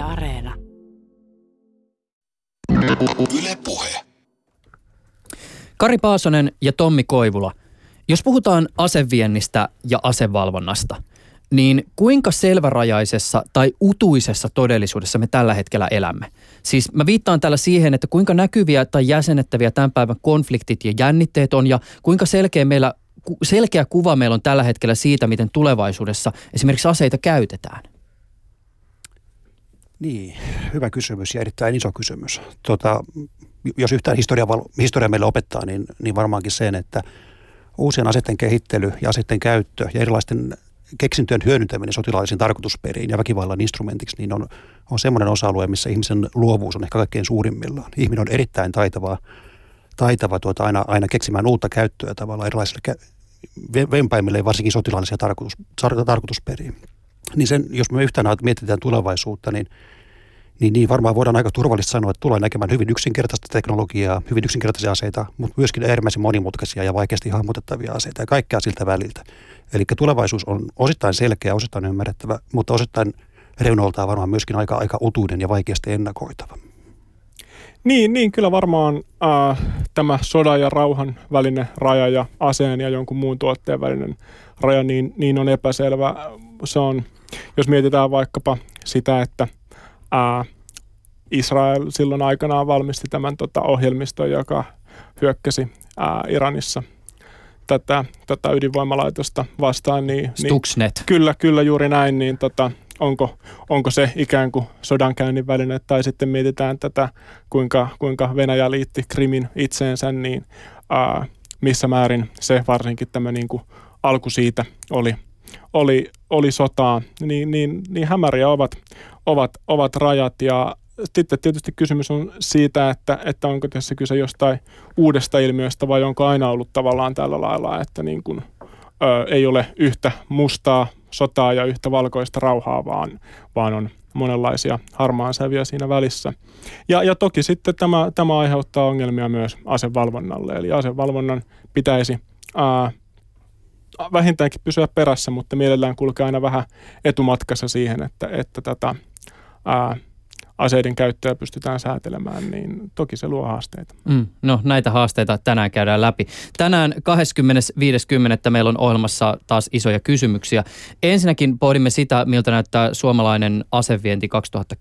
Yle Areena. Yle Puhe. Kari Paasonen ja Tommi Koivula. Jos puhutaan aseviennistä ja asevalvonnasta, niin kuinka selvärajaisessa tai utuisessa todellisuudessa me tällä hetkellä elämme? Siis mä viittaan tällä siihen, että kuinka näkyviä tai jäsennettäviä tämän päivän konfliktit ja jännitteet on ja kuinka selkeä meillä selkeä kuva meillä on tällä hetkellä siitä, miten tulevaisuudessa esimerkiksi aseita käytetään? Niin, hyvä kysymys ja erittäin iso kysymys. Tota, jos yhtään historia, historia meille opettaa, niin, niin varmaankin sen, että uusien aseiden kehittely ja aseiden käyttö ja erilaisten keksintöjen hyödyntäminen sotilaallisiin tarkoitusperiin ja väkivallan instrumentiksi, niin on, on semmoinen osa-alue, missä ihmisen luovuus on ehkä kaikkein suurimmillaan. Ihminen on erittäin taitava, taitava tuota, aina, aina keksimään uutta käyttöä tavallaan erilaisille vempaimille, varsinkin sotilaallisia tarkoitus, tarkoitusperiin. Niin sen, jos me yhtään mietitään tulevaisuutta, niin niin, niin varmaan voidaan aika turvallisesti sanoa, että tulee näkemään hyvin yksinkertaista teknologiaa, hyvin yksinkertaisia aseita, mutta myöskin äärimmäisen monimutkaisia ja vaikeasti hahmotettavia aseita ja kaikkea siltä väliltä. Eli tulevaisuus on osittain selkeä, osittain ymmärrettävä, mutta osittain reunoltaan varmaan myöskin aika, aika utuinen ja vaikeasti ennakoitava. Niin, niin kyllä varmaan äh, tämä sodan ja rauhan välinen raja ja aseen ja jonkun muun tuotteen välinen raja niin, niin on epäselvä. Se on, jos mietitään vaikkapa sitä, että äh, Israel silloin aikanaan valmisti tämän tota, ohjelmiston, joka hyökkäsi äh, Iranissa tätä, tätä ydinvoimalaitosta vastaan. Niin, Stuxnet. Niin, kyllä, kyllä juuri näin. Niin tota, onko, onko se ikään kuin sodankäynnin väline, tai sitten mietitään tätä, kuinka, kuinka Venäjä liitti Krimin itseensä, niin ää, missä määrin se varsinkin tämä niin kuin alku siitä oli, oli, oli sotaa, niin, niin, niin hämäriä ovat, ovat, ovat rajat ja sitten tietysti kysymys on siitä, että, että onko tässä kyse jostain uudesta ilmiöstä vai onko aina ollut tavallaan tällä lailla, että niin kuin, ö, ei ole yhtä mustaa sotaa ja yhtä valkoista rauhaa, vaan, vaan on monenlaisia harmaan säviä siinä välissä. Ja, ja toki sitten tämä, tämä aiheuttaa ongelmia myös asevalvonnalle, eli asevalvonnan pitäisi ää, vähintäänkin pysyä perässä, mutta mielellään kulkea aina vähän etumatkassa siihen, että, että tätä ää, aseiden käyttöä pystytään säätelemään, niin toki se luo haasteita. Mm, no näitä haasteita tänään käydään läpi. Tänään 25.10. meillä on ohjelmassa taas isoja kysymyksiä. Ensinnäkin pohdimme sitä, miltä näyttää suomalainen asevienti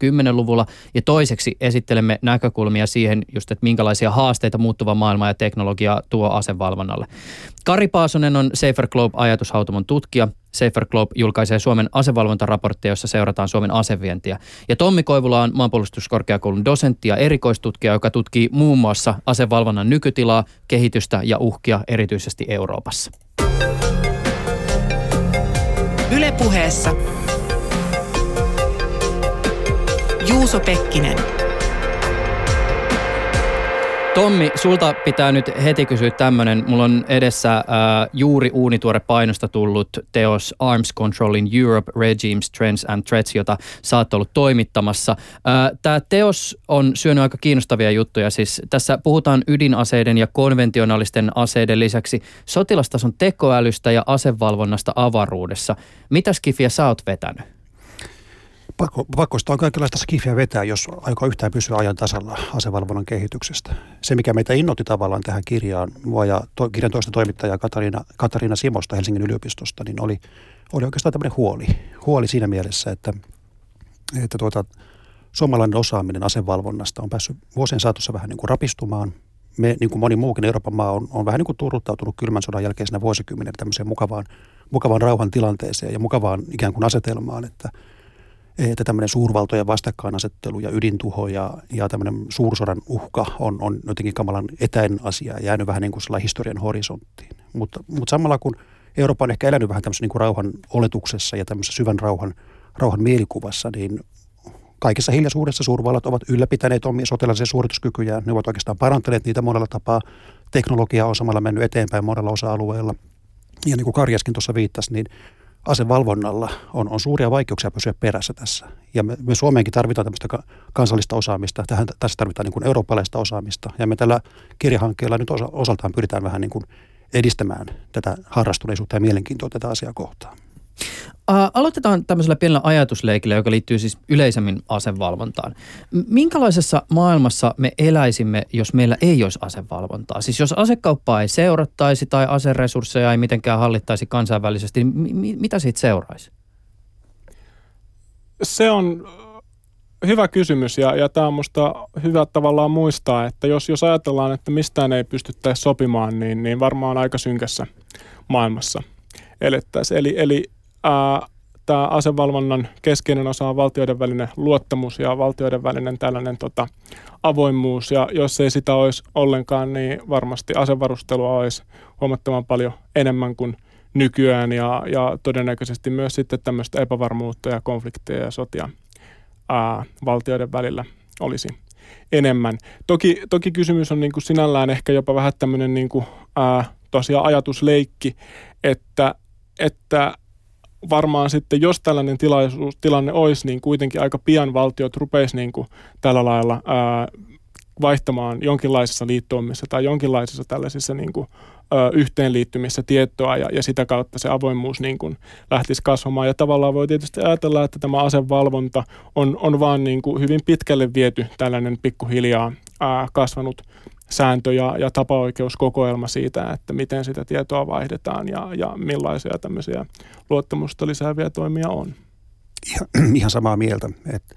2010-luvulla ja toiseksi esittelemme näkökulmia siihen just, että minkälaisia haasteita muuttuva maailma ja teknologia tuo asevalvonnalle. Kari Paasonen on Safer Globe-ajatushautomon tutkija. Safer Globe julkaisee Suomen asevalvontaraportteja, jossa seurataan Suomen asevientiä. Ja Tommi Koivula on maanpuolustuskorkeakoulun dosentti ja erikoistutkija, joka tutkii muun muassa asevalvonnan nykytilaa, kehitystä ja uhkia erityisesti Euroopassa. Ylepuheessa Juuso Pekkinen. Tommi, sulta pitää nyt heti kysyä tämmöinen. Mulla on edessä äh, juuri uunituore painosta tullut teos Arms Control in Europe, Regimes, Trends and Threats, jota sä oot ollut toimittamassa. Äh, Tämä teos on syönyt aika kiinnostavia juttuja. Siis tässä puhutaan ydinaseiden ja konventionaalisten aseiden lisäksi sotilastason tekoälystä ja asevalvonnasta avaruudessa. Mitä skifiä sä oot vetänyt? Pakko, pakko sitä on kaikenlaista skifiä vetää, jos aikoo yhtään pysyä ajan tasalla asevalvonnan kehityksestä. Se, mikä meitä innoitti tavallaan tähän kirjaan, mua ja to, kirjan toista toimittajaa Katariina, Katariina Simosta Helsingin yliopistosta, niin oli, oli oikeastaan tämmöinen huoli. Huoli siinä mielessä, että, että tuota, suomalainen osaaminen asevalvonnasta on päässyt vuosien saatossa vähän niin kuin rapistumaan. Me, niin kuin moni muukin Euroopan maa, on, on vähän niin kuin turruttautunut kylmän sodan jälkeisenä vuosikymmenen tämmöiseen mukavaan, mukavaan rauhan tilanteeseen ja mukavaan ikään kuin asetelmaan, että – että tämmöinen suurvaltojen vastakkainasettelu ja ydintuho ja, ja tämmöinen suursodan uhka on, on jotenkin kamalan etäinen asia ja jäänyt vähän niin kuin historian horisonttiin. Mutta, mutta samalla kun Eurooppa on ehkä elänyt vähän tämmöisessä niin kuin rauhan oletuksessa ja tämmöisessä syvän rauhan, rauhan mielikuvassa, niin kaikessa hiljaisuudessa suurvallat ovat ylläpitäneet omia sotilaallisia suorituskykyjään. Ne ovat oikeastaan parantaneet niitä monella tapaa. Teknologia on samalla mennyt eteenpäin monella osa-alueella. Ja niin kuin Karjaskin tuossa viittasi, niin asevalvonnalla on, on suuria vaikeuksia pysyä perässä tässä. Ja me, me Suomeenkin tarvitaan tämmöistä kansallista osaamista. Tähän, tässä tarvitaan niin kuin eurooppalaista osaamista. Ja me tällä kirjahankkeella nyt osa, osaltaan pyritään vähän niin kuin edistämään tätä harrastuneisuutta ja mielenkiintoa tätä asiaa kohtaan. Ä, aloitetaan tämmöisellä pienellä ajatusleikillä, joka liittyy siis yleisemmin asevalvontaan. Minkälaisessa maailmassa me eläisimme, jos meillä ei olisi asevalvontaa? Siis jos asekauppaa ei seurattaisi tai aseresursseja ei mitenkään hallittaisi kansainvälisesti, niin mi- mitä siitä seuraisi? Se on hyvä kysymys ja, ja tämä on minusta hyvä tavallaan muistaa, että jos, jos ajatellaan, että mistään ei pystyttäisi sopimaan, niin, niin varmaan aika synkässä maailmassa elettäisiin. Eli, eli tämä asevalvonnan keskeinen osa on valtioiden välinen luottamus ja valtioiden välinen tällainen tota, avoimuus. Ja jos ei sitä olisi ollenkaan, niin varmasti asevarustelua olisi huomattavan paljon enemmän kuin nykyään ja, ja todennäköisesti myös sitten tämmöistä epävarmuutta ja konflikteja ja sotia ää, valtioiden välillä olisi enemmän. Toki, toki kysymys on niin kuin sinällään ehkä jopa vähän tämmöinen niin kuin, ää, tosiaan ajatusleikki, että, että varmaan sitten, jos tällainen tilaisuus, tilanne olisi, niin kuitenkin aika pian valtiot rupeisi niin kuin tällä lailla ää, vaihtamaan jonkinlaisessa liittoumissa tai jonkinlaisissa tällaisissa niin kuin, ö, yhteenliittymissä tietoa ja, ja sitä kautta se avoimuus niin kuin lähtisi kasvamaan. Ja tavallaan voi tietysti ajatella, että tämä asevalvonta on, on vaan niin kuin hyvin pitkälle viety tällainen pikkuhiljaa ää, kasvanut sääntö- ja, ja tapaoikeuskokoelma siitä, että miten sitä tietoa vaihdetaan ja, ja millaisia tämmöisiä luottamusta lisääviä toimia on. Ihan, ihan samaa mieltä, että,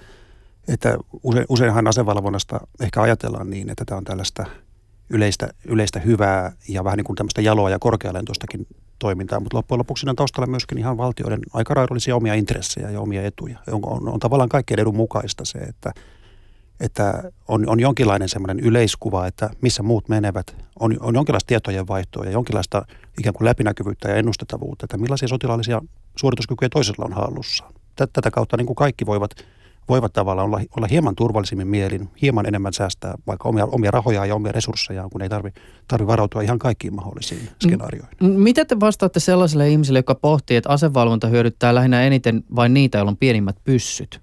että use, useinhan asevalvonnasta ehkä ajatellaan niin, että tämä on tällaista yleistä, yleistä hyvää ja vähän niin kuin tämmöistä jaloa ja korkealentoistakin toimintaa, mutta loppujen lopuksi on taustalla myöskin ihan valtioiden aika raidollisia omia intressejä ja omia etuja. On, on, on tavallaan kaikkien edun mukaista se, että – että on, on jonkinlainen semmoinen yleiskuva, että missä muut menevät, on, on jonkinlaista tietojen vaihtoa ja jonkinlaista ikään kuin läpinäkyvyyttä ja ennustettavuutta, että millaisia sotilaallisia suorituskykyjä toisella on hallussaan. Tätä kautta niin kuin kaikki voivat, voivat tavallaan olla, olla hieman turvallisimmin mielin, hieman enemmän säästää vaikka omia, omia rahojaan ja omia resurssejaan, kun ei tarvi, tarvi varautua ihan kaikkiin mahdollisiin skenaarioihin. Miten te vastaatte sellaiselle ihmiselle, joka pohtii, että asevalvonta hyödyttää lähinnä eniten vain niitä, joilla on pienimmät pyssyt?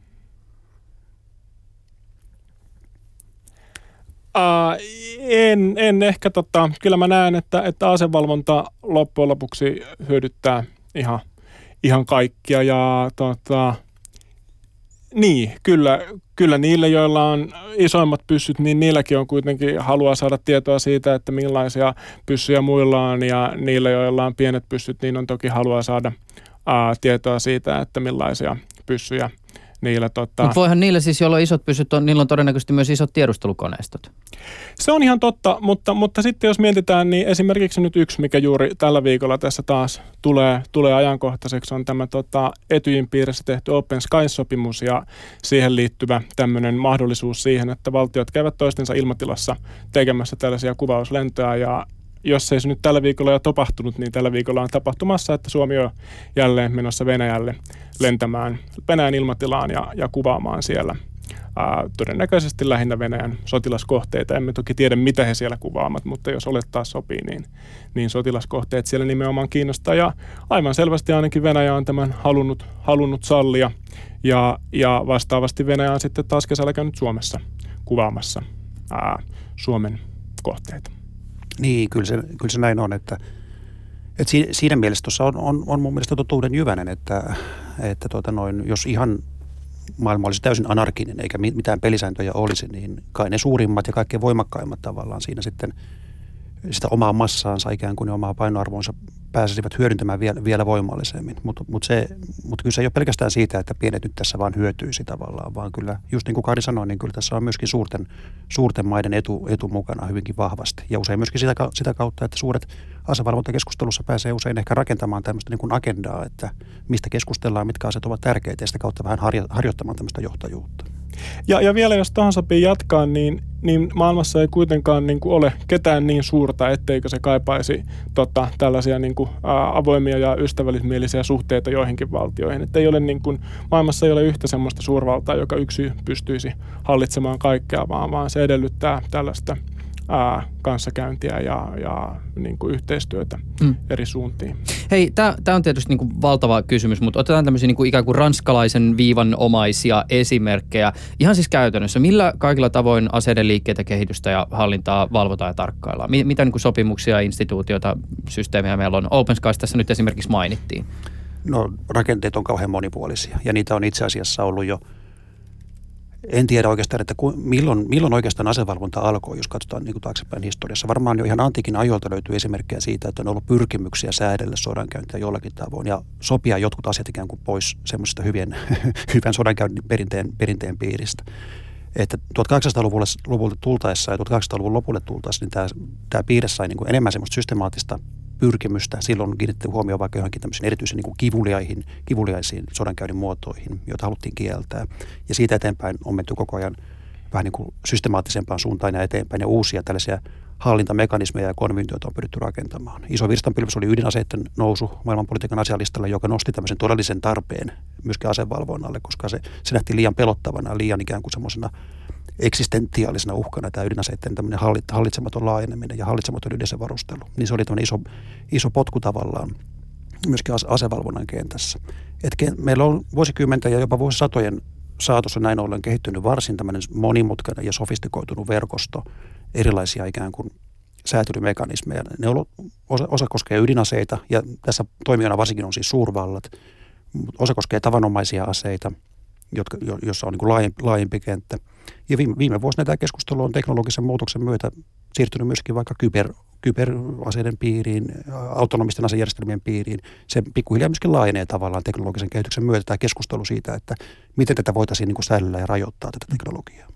Uh, en, en ehkä, tota, kyllä mä näen, että, että asevalvonta loppujen lopuksi hyödyttää ihan, ihan kaikkia ja tota, niin, kyllä, kyllä niille, joilla on isoimmat pyssyt, niin niilläkin on kuitenkin halua saada tietoa siitä, että millaisia pyssyjä muilla on ja niillä, joilla on pienet pyssyt, niin on toki halua saada ää, tietoa siitä, että millaisia pyssyjä niillä tota... Mutta voihan niillä siis, joilla on isot pysyt, on, niillä on todennäköisesti myös isot tiedustelukoneistot. Se on ihan totta, mutta, mutta sitten jos mietitään, niin esimerkiksi nyt yksi, mikä juuri tällä viikolla tässä taas tulee, tulee ajankohtaiseksi, on tämä tota, Etyjin piirissä tehty Open Sky-sopimus ja siihen liittyvä tämmöinen mahdollisuus siihen, että valtiot käyvät toistensa ilmatilassa tekemässä tällaisia kuvauslentoja ja jos ei se nyt tällä viikolla ole tapahtunut, niin tällä viikolla on tapahtumassa, että Suomi on jälleen menossa Venäjälle lentämään Venäjän ilmatilaan ja, ja kuvaamaan siellä ää, todennäköisesti lähinnä Venäjän sotilaskohteita. Emme toki tiedä, mitä he siellä kuvaavat, mutta jos olettaa sopii, niin, niin sotilaskohteet siellä nimenomaan kiinnostaa. Ja aivan selvästi ainakin Venäjä on tämän halunnut, halunnut sallia. Ja, ja vastaavasti Venäjä on sitten taas kesällä käynyt Suomessa kuvaamassa ää, Suomen kohteita. Niin, kyllä se, kyllä se näin on, että, että siinä mielessä tuossa on, on, on mun mielestä totuuden jyvänen, että, että tuota noin, jos ihan maailma olisi täysin anarkinen eikä mitään pelisääntöjä olisi, niin kai ne suurimmat ja kaikkein voimakkaimmat tavallaan siinä sitten – sitä omaa massaansa ikään kuin omaa painoarvoonsa pääsisivät hyödyntämään vielä, vielä voimallisemmin. Mutta mut se, mut kyllä se ei ole pelkästään siitä, että pienet nyt tässä vaan hyötyisi tavallaan, vaan kyllä, just niin kuin Kari sanoi, niin kyllä tässä on myöskin suurten, suurten maiden etu, etu mukana hyvinkin vahvasti. Ja usein myöskin sitä, sitä kautta, että suuret asevalvontakeskustelussa pääsee usein ehkä rakentamaan tämmöistä niin kuin agendaa, että mistä keskustellaan, mitkä asiat ovat tärkeitä ja sitä kautta vähän harjo, harjoittamaan tämmöistä johtajuutta. Ja, ja vielä jos tuohon sopii jatkaa, niin, niin maailmassa ei kuitenkaan niin kuin ole ketään niin suurta, etteikö se kaipaisi tota, tällaisia niin kuin, ä, avoimia ja ystävällismielisiä suhteita joihinkin valtioihin. Että ei ole niin kuin, maailmassa ei ole yhtä semmoista suurvaltaa, joka yksi pystyisi hallitsemaan kaikkea, vaan, vaan se edellyttää tällaista – ää, kanssakäyntiä ja, ja niin kuin yhteistyötä mm. eri suuntiin. Hei, tämä on tietysti niin kuin valtava kysymys, mutta otetaan tämmöisiä niin kuin ikään kuin ranskalaisen viivan omaisia esimerkkejä. Ihan siis käytännössä, millä kaikilla tavoin aseiden liikkeitä, kehitystä ja hallintaa valvotaan ja tarkkaillaan? Mitä niin kuin sopimuksia, instituutioita, systeemejä meillä on? Open Skies tässä nyt esimerkiksi mainittiin. No rakenteet on kauhean monipuolisia ja niitä on itse asiassa ollut jo, en tiedä oikeastaan, että milloin, milloin oikeastaan asevalvonta alkoi, jos katsotaan niin kuin taaksepäin historiassa. Varmaan jo ihan antiikin ajoilta löytyy esimerkkejä siitä, että on ollut pyrkimyksiä säädellä sodankäyntiä jollakin tavoin ja sopia jotkut asiat ikään kuin pois semmoisesta hyvien, hyvän sodankäynnin perinteen, perinteen piiristä että 1800-luvulta tultaessa ja 1800-luvun lopulle tultaessa, niin tämä, tämä piirre sai niin kuin enemmän semmoista systemaattista pyrkimystä. Silloin kiinnitti huomioon vaikka johonkin tämmöisiin erityisen niin kivuliaihin, kivuliaisiin sodankäynnin muotoihin, joita haluttiin kieltää. Ja siitä eteenpäin on menty koko ajan vähän niin kuin systemaattisempaan suuntaan ja eteenpäin ja uusia tällaisia hallintamekanismeja ja konventioita on pyritty rakentamaan. Iso virstanpylväs oli ydinaseiden nousu maailmanpolitiikan asialistalla, joka nosti tämmöisen todellisen tarpeen myöskin asevalvonnalle, koska se, se nähtiin liian pelottavana, liian ikään kuin semmoisena eksistentiaalisena uhkana tämä ydinaseiden tämmöinen hallitsematon laajeneminen ja hallitsematon ydinasevarustelu. Niin se oli tämmöinen iso, iso potku tavallaan myöskin asevalvonnan kentässä. Et meillä on vuosikymmenten ja jopa vuosisatojen saatossa näin ollen kehittynyt varsin tämmöinen monimutkainen ja sofistikoitunut verkosto erilaisia ikään kuin säätelymekanismeja. Ne on, osa, osa koskee ydinaseita ja tässä toimijana varsinkin on siis suurvallat. Osa koskee tavanomaisia aseita, jotka, jossa on niin laajempi, laajempi kenttä. Ja viime, viime vuosina tämä keskustelu on teknologisen muutoksen myötä siirtynyt myöskin vaikka kyber, kyberaseiden piiriin, autonomisten asejärjestelmien piiriin. Se pikkuhiljaa myöskin laajenee tavallaan teknologisen kehityksen myötä tämä keskustelu siitä, että miten tätä voitaisiin niin kuin säädellä ja rajoittaa tätä teknologiaa.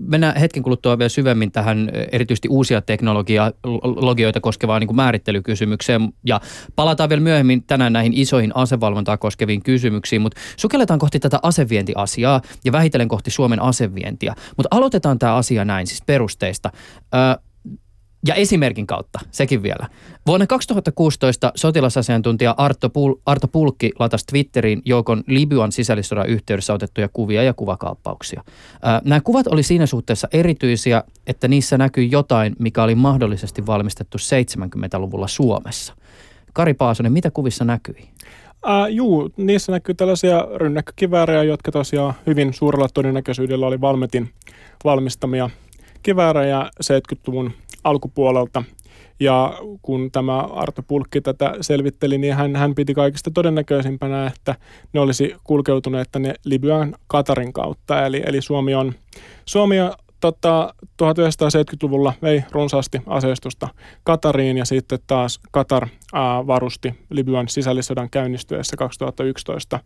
Mennään hetken kuluttua vielä syvemmin tähän erityisesti uusia teknologioita koskevaan niin määrittelykysymykseen ja palataan vielä myöhemmin tänään näihin isoihin asevalvontaa koskeviin kysymyksiin, mutta sukelletaan kohti tätä asevientiasiaa ja vähitellen kohti Suomen asevientiä. Mutta aloitetaan tämä asia näin siis perusteista. Ja esimerkin kautta, sekin vielä. Vuonna 2016 sotilasasiantuntija Arto, Pul- Arto Pulkki latasi Twitteriin joukon Libyan sisällissodan yhteydessä otettuja kuvia ja kuvakaappauksia. Nämä kuvat oli siinä suhteessa erityisiä, että niissä näkyi jotain, mikä oli mahdollisesti valmistettu 70-luvulla Suomessa. Kari Paasonen, mitä kuvissa näkyi? Äh, juu, niissä näkyy tällaisia rynnäkkökiväärejä, jotka tosiaan hyvin suurella todennäköisyydellä oli Valmetin valmistamia kiväärejä 70-luvun alkupuolelta. Ja kun tämä Arto Pulkki tätä selvitteli, niin hän, hän piti kaikista todennäköisimpänä, että ne olisi kulkeutuneet tänne Libyan Katarin kautta. Eli, eli Suomi on, Suomi on tota, 1970-luvulla vei runsaasti aseistusta Katariin ja sitten taas Katar ää, varusti Libyan sisällissodan käynnistyessä 2011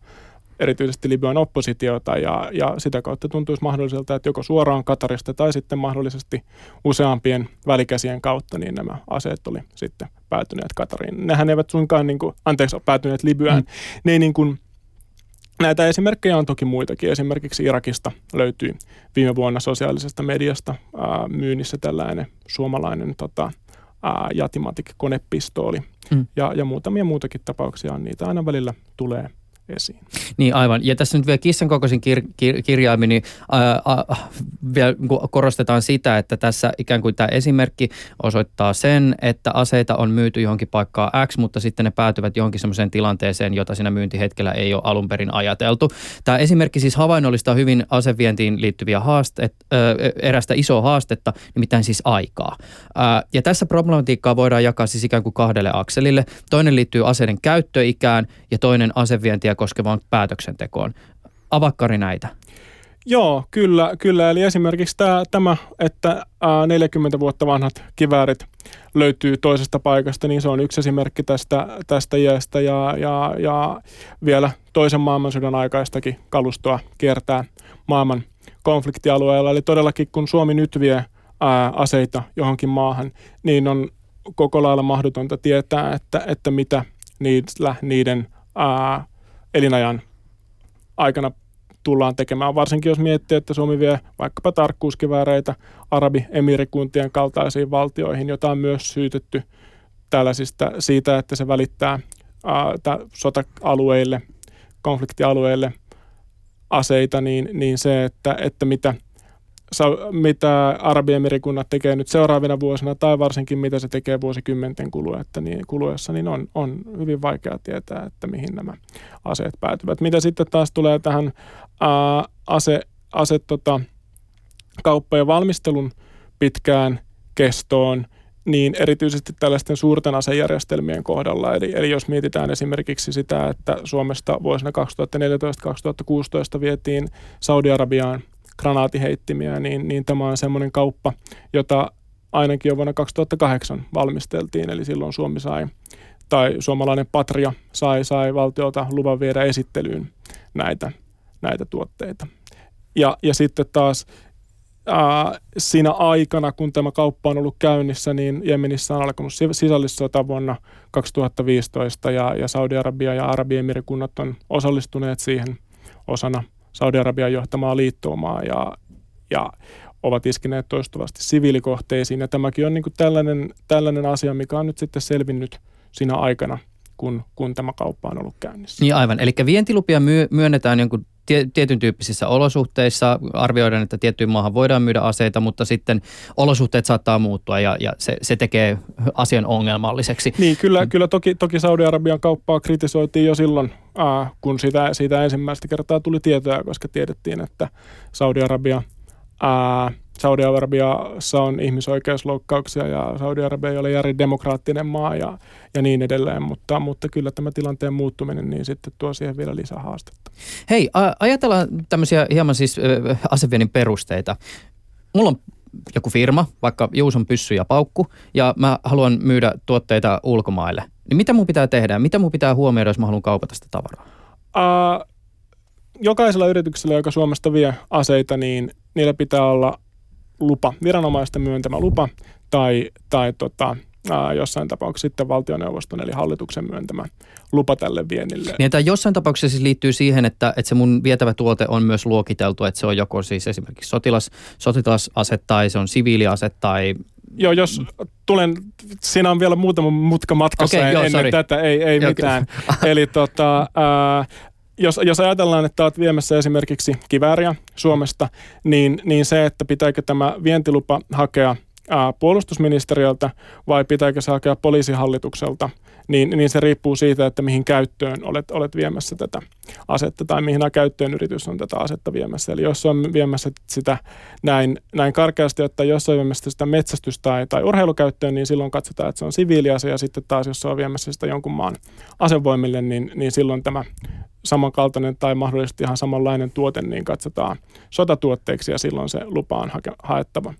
erityisesti Libyan oppositiota ja, ja sitä kautta tuntuisi mahdolliselta, että joko suoraan Katarista tai sitten mahdollisesti useampien välikäsien kautta niin nämä aseet oli sitten päätyneet Katariin. Nehän eivät suinkaan, niin kuin, anteeksi, päätyneet Libyaan. Mm. Ne ei niin kuin, Näitä esimerkkejä on toki muitakin. Esimerkiksi Irakista löytyi viime vuonna sosiaalisesta mediasta ää, myynnissä tällainen suomalainen tota, ää, Jatimatic-konepistooli. Mm. Ja, ja muutamia muutakin tapauksia on. Niitä aina välillä tulee esiin. Niin aivan. Ja tässä nyt vielä kissan kokoisin kir- kir- kirjaimin, niin ää, ää, vielä niin korostetaan sitä, että tässä ikään kuin tämä esimerkki osoittaa sen, että aseita on myyty johonkin paikkaan X, mutta sitten ne päätyvät johonkin sellaiseen tilanteeseen, jota siinä myyntihetkellä ei ole alun perin ajateltu. Tämä esimerkki siis havainnollistaa hyvin asevientiin liittyviä haasteita, erästä isoa haastetta, nimittäin siis aikaa. Ää, ja tässä problematiikkaa voidaan jakaa siis ikään kuin kahdelle akselille. Toinen liittyy aseiden käyttöikään ja toinen asevientiä koskevaan päätöksentekoon. Avakkari näitä. Joo, kyllä, kyllä. Eli esimerkiksi tämä, tämä että 40 vuotta vanhat kiväärit löytyy toisesta paikasta, niin se on yksi esimerkki tästä, tästä iästä ja, ja, ja vielä toisen maailmansodan aikaistakin kalustoa kiertää maailman konfliktialueella. Eli todellakin kun Suomi nyt vie ää, aseita johonkin maahan, niin on koko lailla mahdotonta tietää, että, että mitä niillä, niiden ää, elinajan aikana tullaan tekemään, varsinkin jos miettii, että Suomi vie vaikkapa tarkkuuskivääreitä Arabi-emirikuntien kaltaisiin valtioihin, jota on myös syytetty tällaisista siitä, että se välittää ää, sota-alueille, konfliktialueille aseita, niin, niin se, että, että mitä – mitä Arabiemirikunnat tekee nyt seuraavina vuosina tai varsinkin mitä se tekee vuosikymmenten kuluessa, niin, kuluessa, niin on, on hyvin vaikea tietää, että mihin nämä aseet päätyvät. Mitä sitten taas tulee tähän ää, ase, ase tota, kauppa- ja valmistelun pitkään kestoon, niin erityisesti tällaisten suurten asejärjestelmien kohdalla. Eli, eli jos mietitään esimerkiksi sitä, että Suomesta vuosina 2014-2016 vietiin Saudi-Arabiaan granaatiheittimiä, niin, niin tämä on semmoinen kauppa, jota ainakin jo vuonna 2008 valmisteltiin. Eli silloin Suomi sai, tai suomalainen Patria sai, sai valtiolta luvan viedä esittelyyn näitä, näitä tuotteita. Ja, ja sitten taas ää, siinä aikana, kun tämä kauppa on ollut käynnissä, niin Jemenissä on alkanut sisällissota vuonna 2015 ja, ja Saudi-Arabia ja Arabiemirikunnat on osallistuneet siihen osana Saudi-Arabian johtamaa liittoumaa ja, ja ovat iskineet toistuvasti siviilikohteisiin. Ja tämäkin on niin kuin tällainen, tällainen asia, mikä on nyt sitten selvinnyt siinä aikana, kun, kun tämä kauppa on ollut käynnissä. Niin aivan. Eli vientilupia myönnetään jonkun tietyn tyyppisissä olosuhteissa. Arvioidaan, että tiettyyn maahan voidaan myydä aseita, mutta sitten olosuhteet saattaa muuttua ja, ja se, se tekee asian ongelmalliseksi. Niin, kyllä, kyllä toki, toki Saudi-Arabian kauppaa kritisoitiin jo silloin, kun siitä, siitä ensimmäistä kertaa tuli tietoja, koska tiedettiin, että Saudi-Arabia Saudi-Arabiassa on ihmisoikeusloukkauksia ja Saudi-Arabia ei ole järin demokraattinen maa ja, ja niin edelleen, mutta, mutta kyllä tämä tilanteen muuttuminen niin sitten tuo siihen vielä lisää haastetta. Hei, ajatellaan tämmöisiä hieman siis äh, aseviennin perusteita. Mulla on joku firma, vaikka Juuson pyssy ja paukku, ja mä haluan myydä tuotteita ulkomaille. Niin mitä mun pitää tehdä? Mitä mun pitää huomioida, jos mä haluan kaupata sitä tavaraa? Uh, jokaisella yrityksellä, joka Suomesta vie aseita, niin niillä pitää olla lupa, viranomaisten myöntämä lupa tai, tai tota, ää, jossain tapauksessa sitten valtioneuvoston eli hallituksen myöntämä lupa tälle viennille. Niin, tämä jossain tapauksessa siis liittyy siihen, että, että se mun vietävä tuote on myös luokiteltu, että se on joko siis esimerkiksi sotilas, sotilasase tai se on siviiliase tai Joo, jos tulen, siinä on vielä muutama mutka matkassa okay, joo, ennen sorry. tätä, ei, ei mitään. Eli tota, ää, jos, jos ajatellaan, että olet viemässä esimerkiksi kivääriä Suomesta, niin, niin se, että pitääkö tämä vientilupa hakea puolustusministeriöltä vai pitääkö se hakea poliisihallitukselta, niin, niin se riippuu siitä, että mihin käyttöön olet, olet viemässä tätä asetta tai mihin käyttöön yritys on tätä asetta viemässä. Eli jos on viemässä sitä näin, näin karkeasti, että jos on viemässä sitä metsästys- tai, tai urheilukäyttöön, niin silloin katsotaan, että se on siviiliase ja sitten taas jos on viemässä sitä jonkun maan asevoimille, niin, niin silloin tämä samankaltainen tai mahdollisesti ihan samanlainen tuote, niin katsotaan sotatuotteeksi ja silloin se lupa on haettava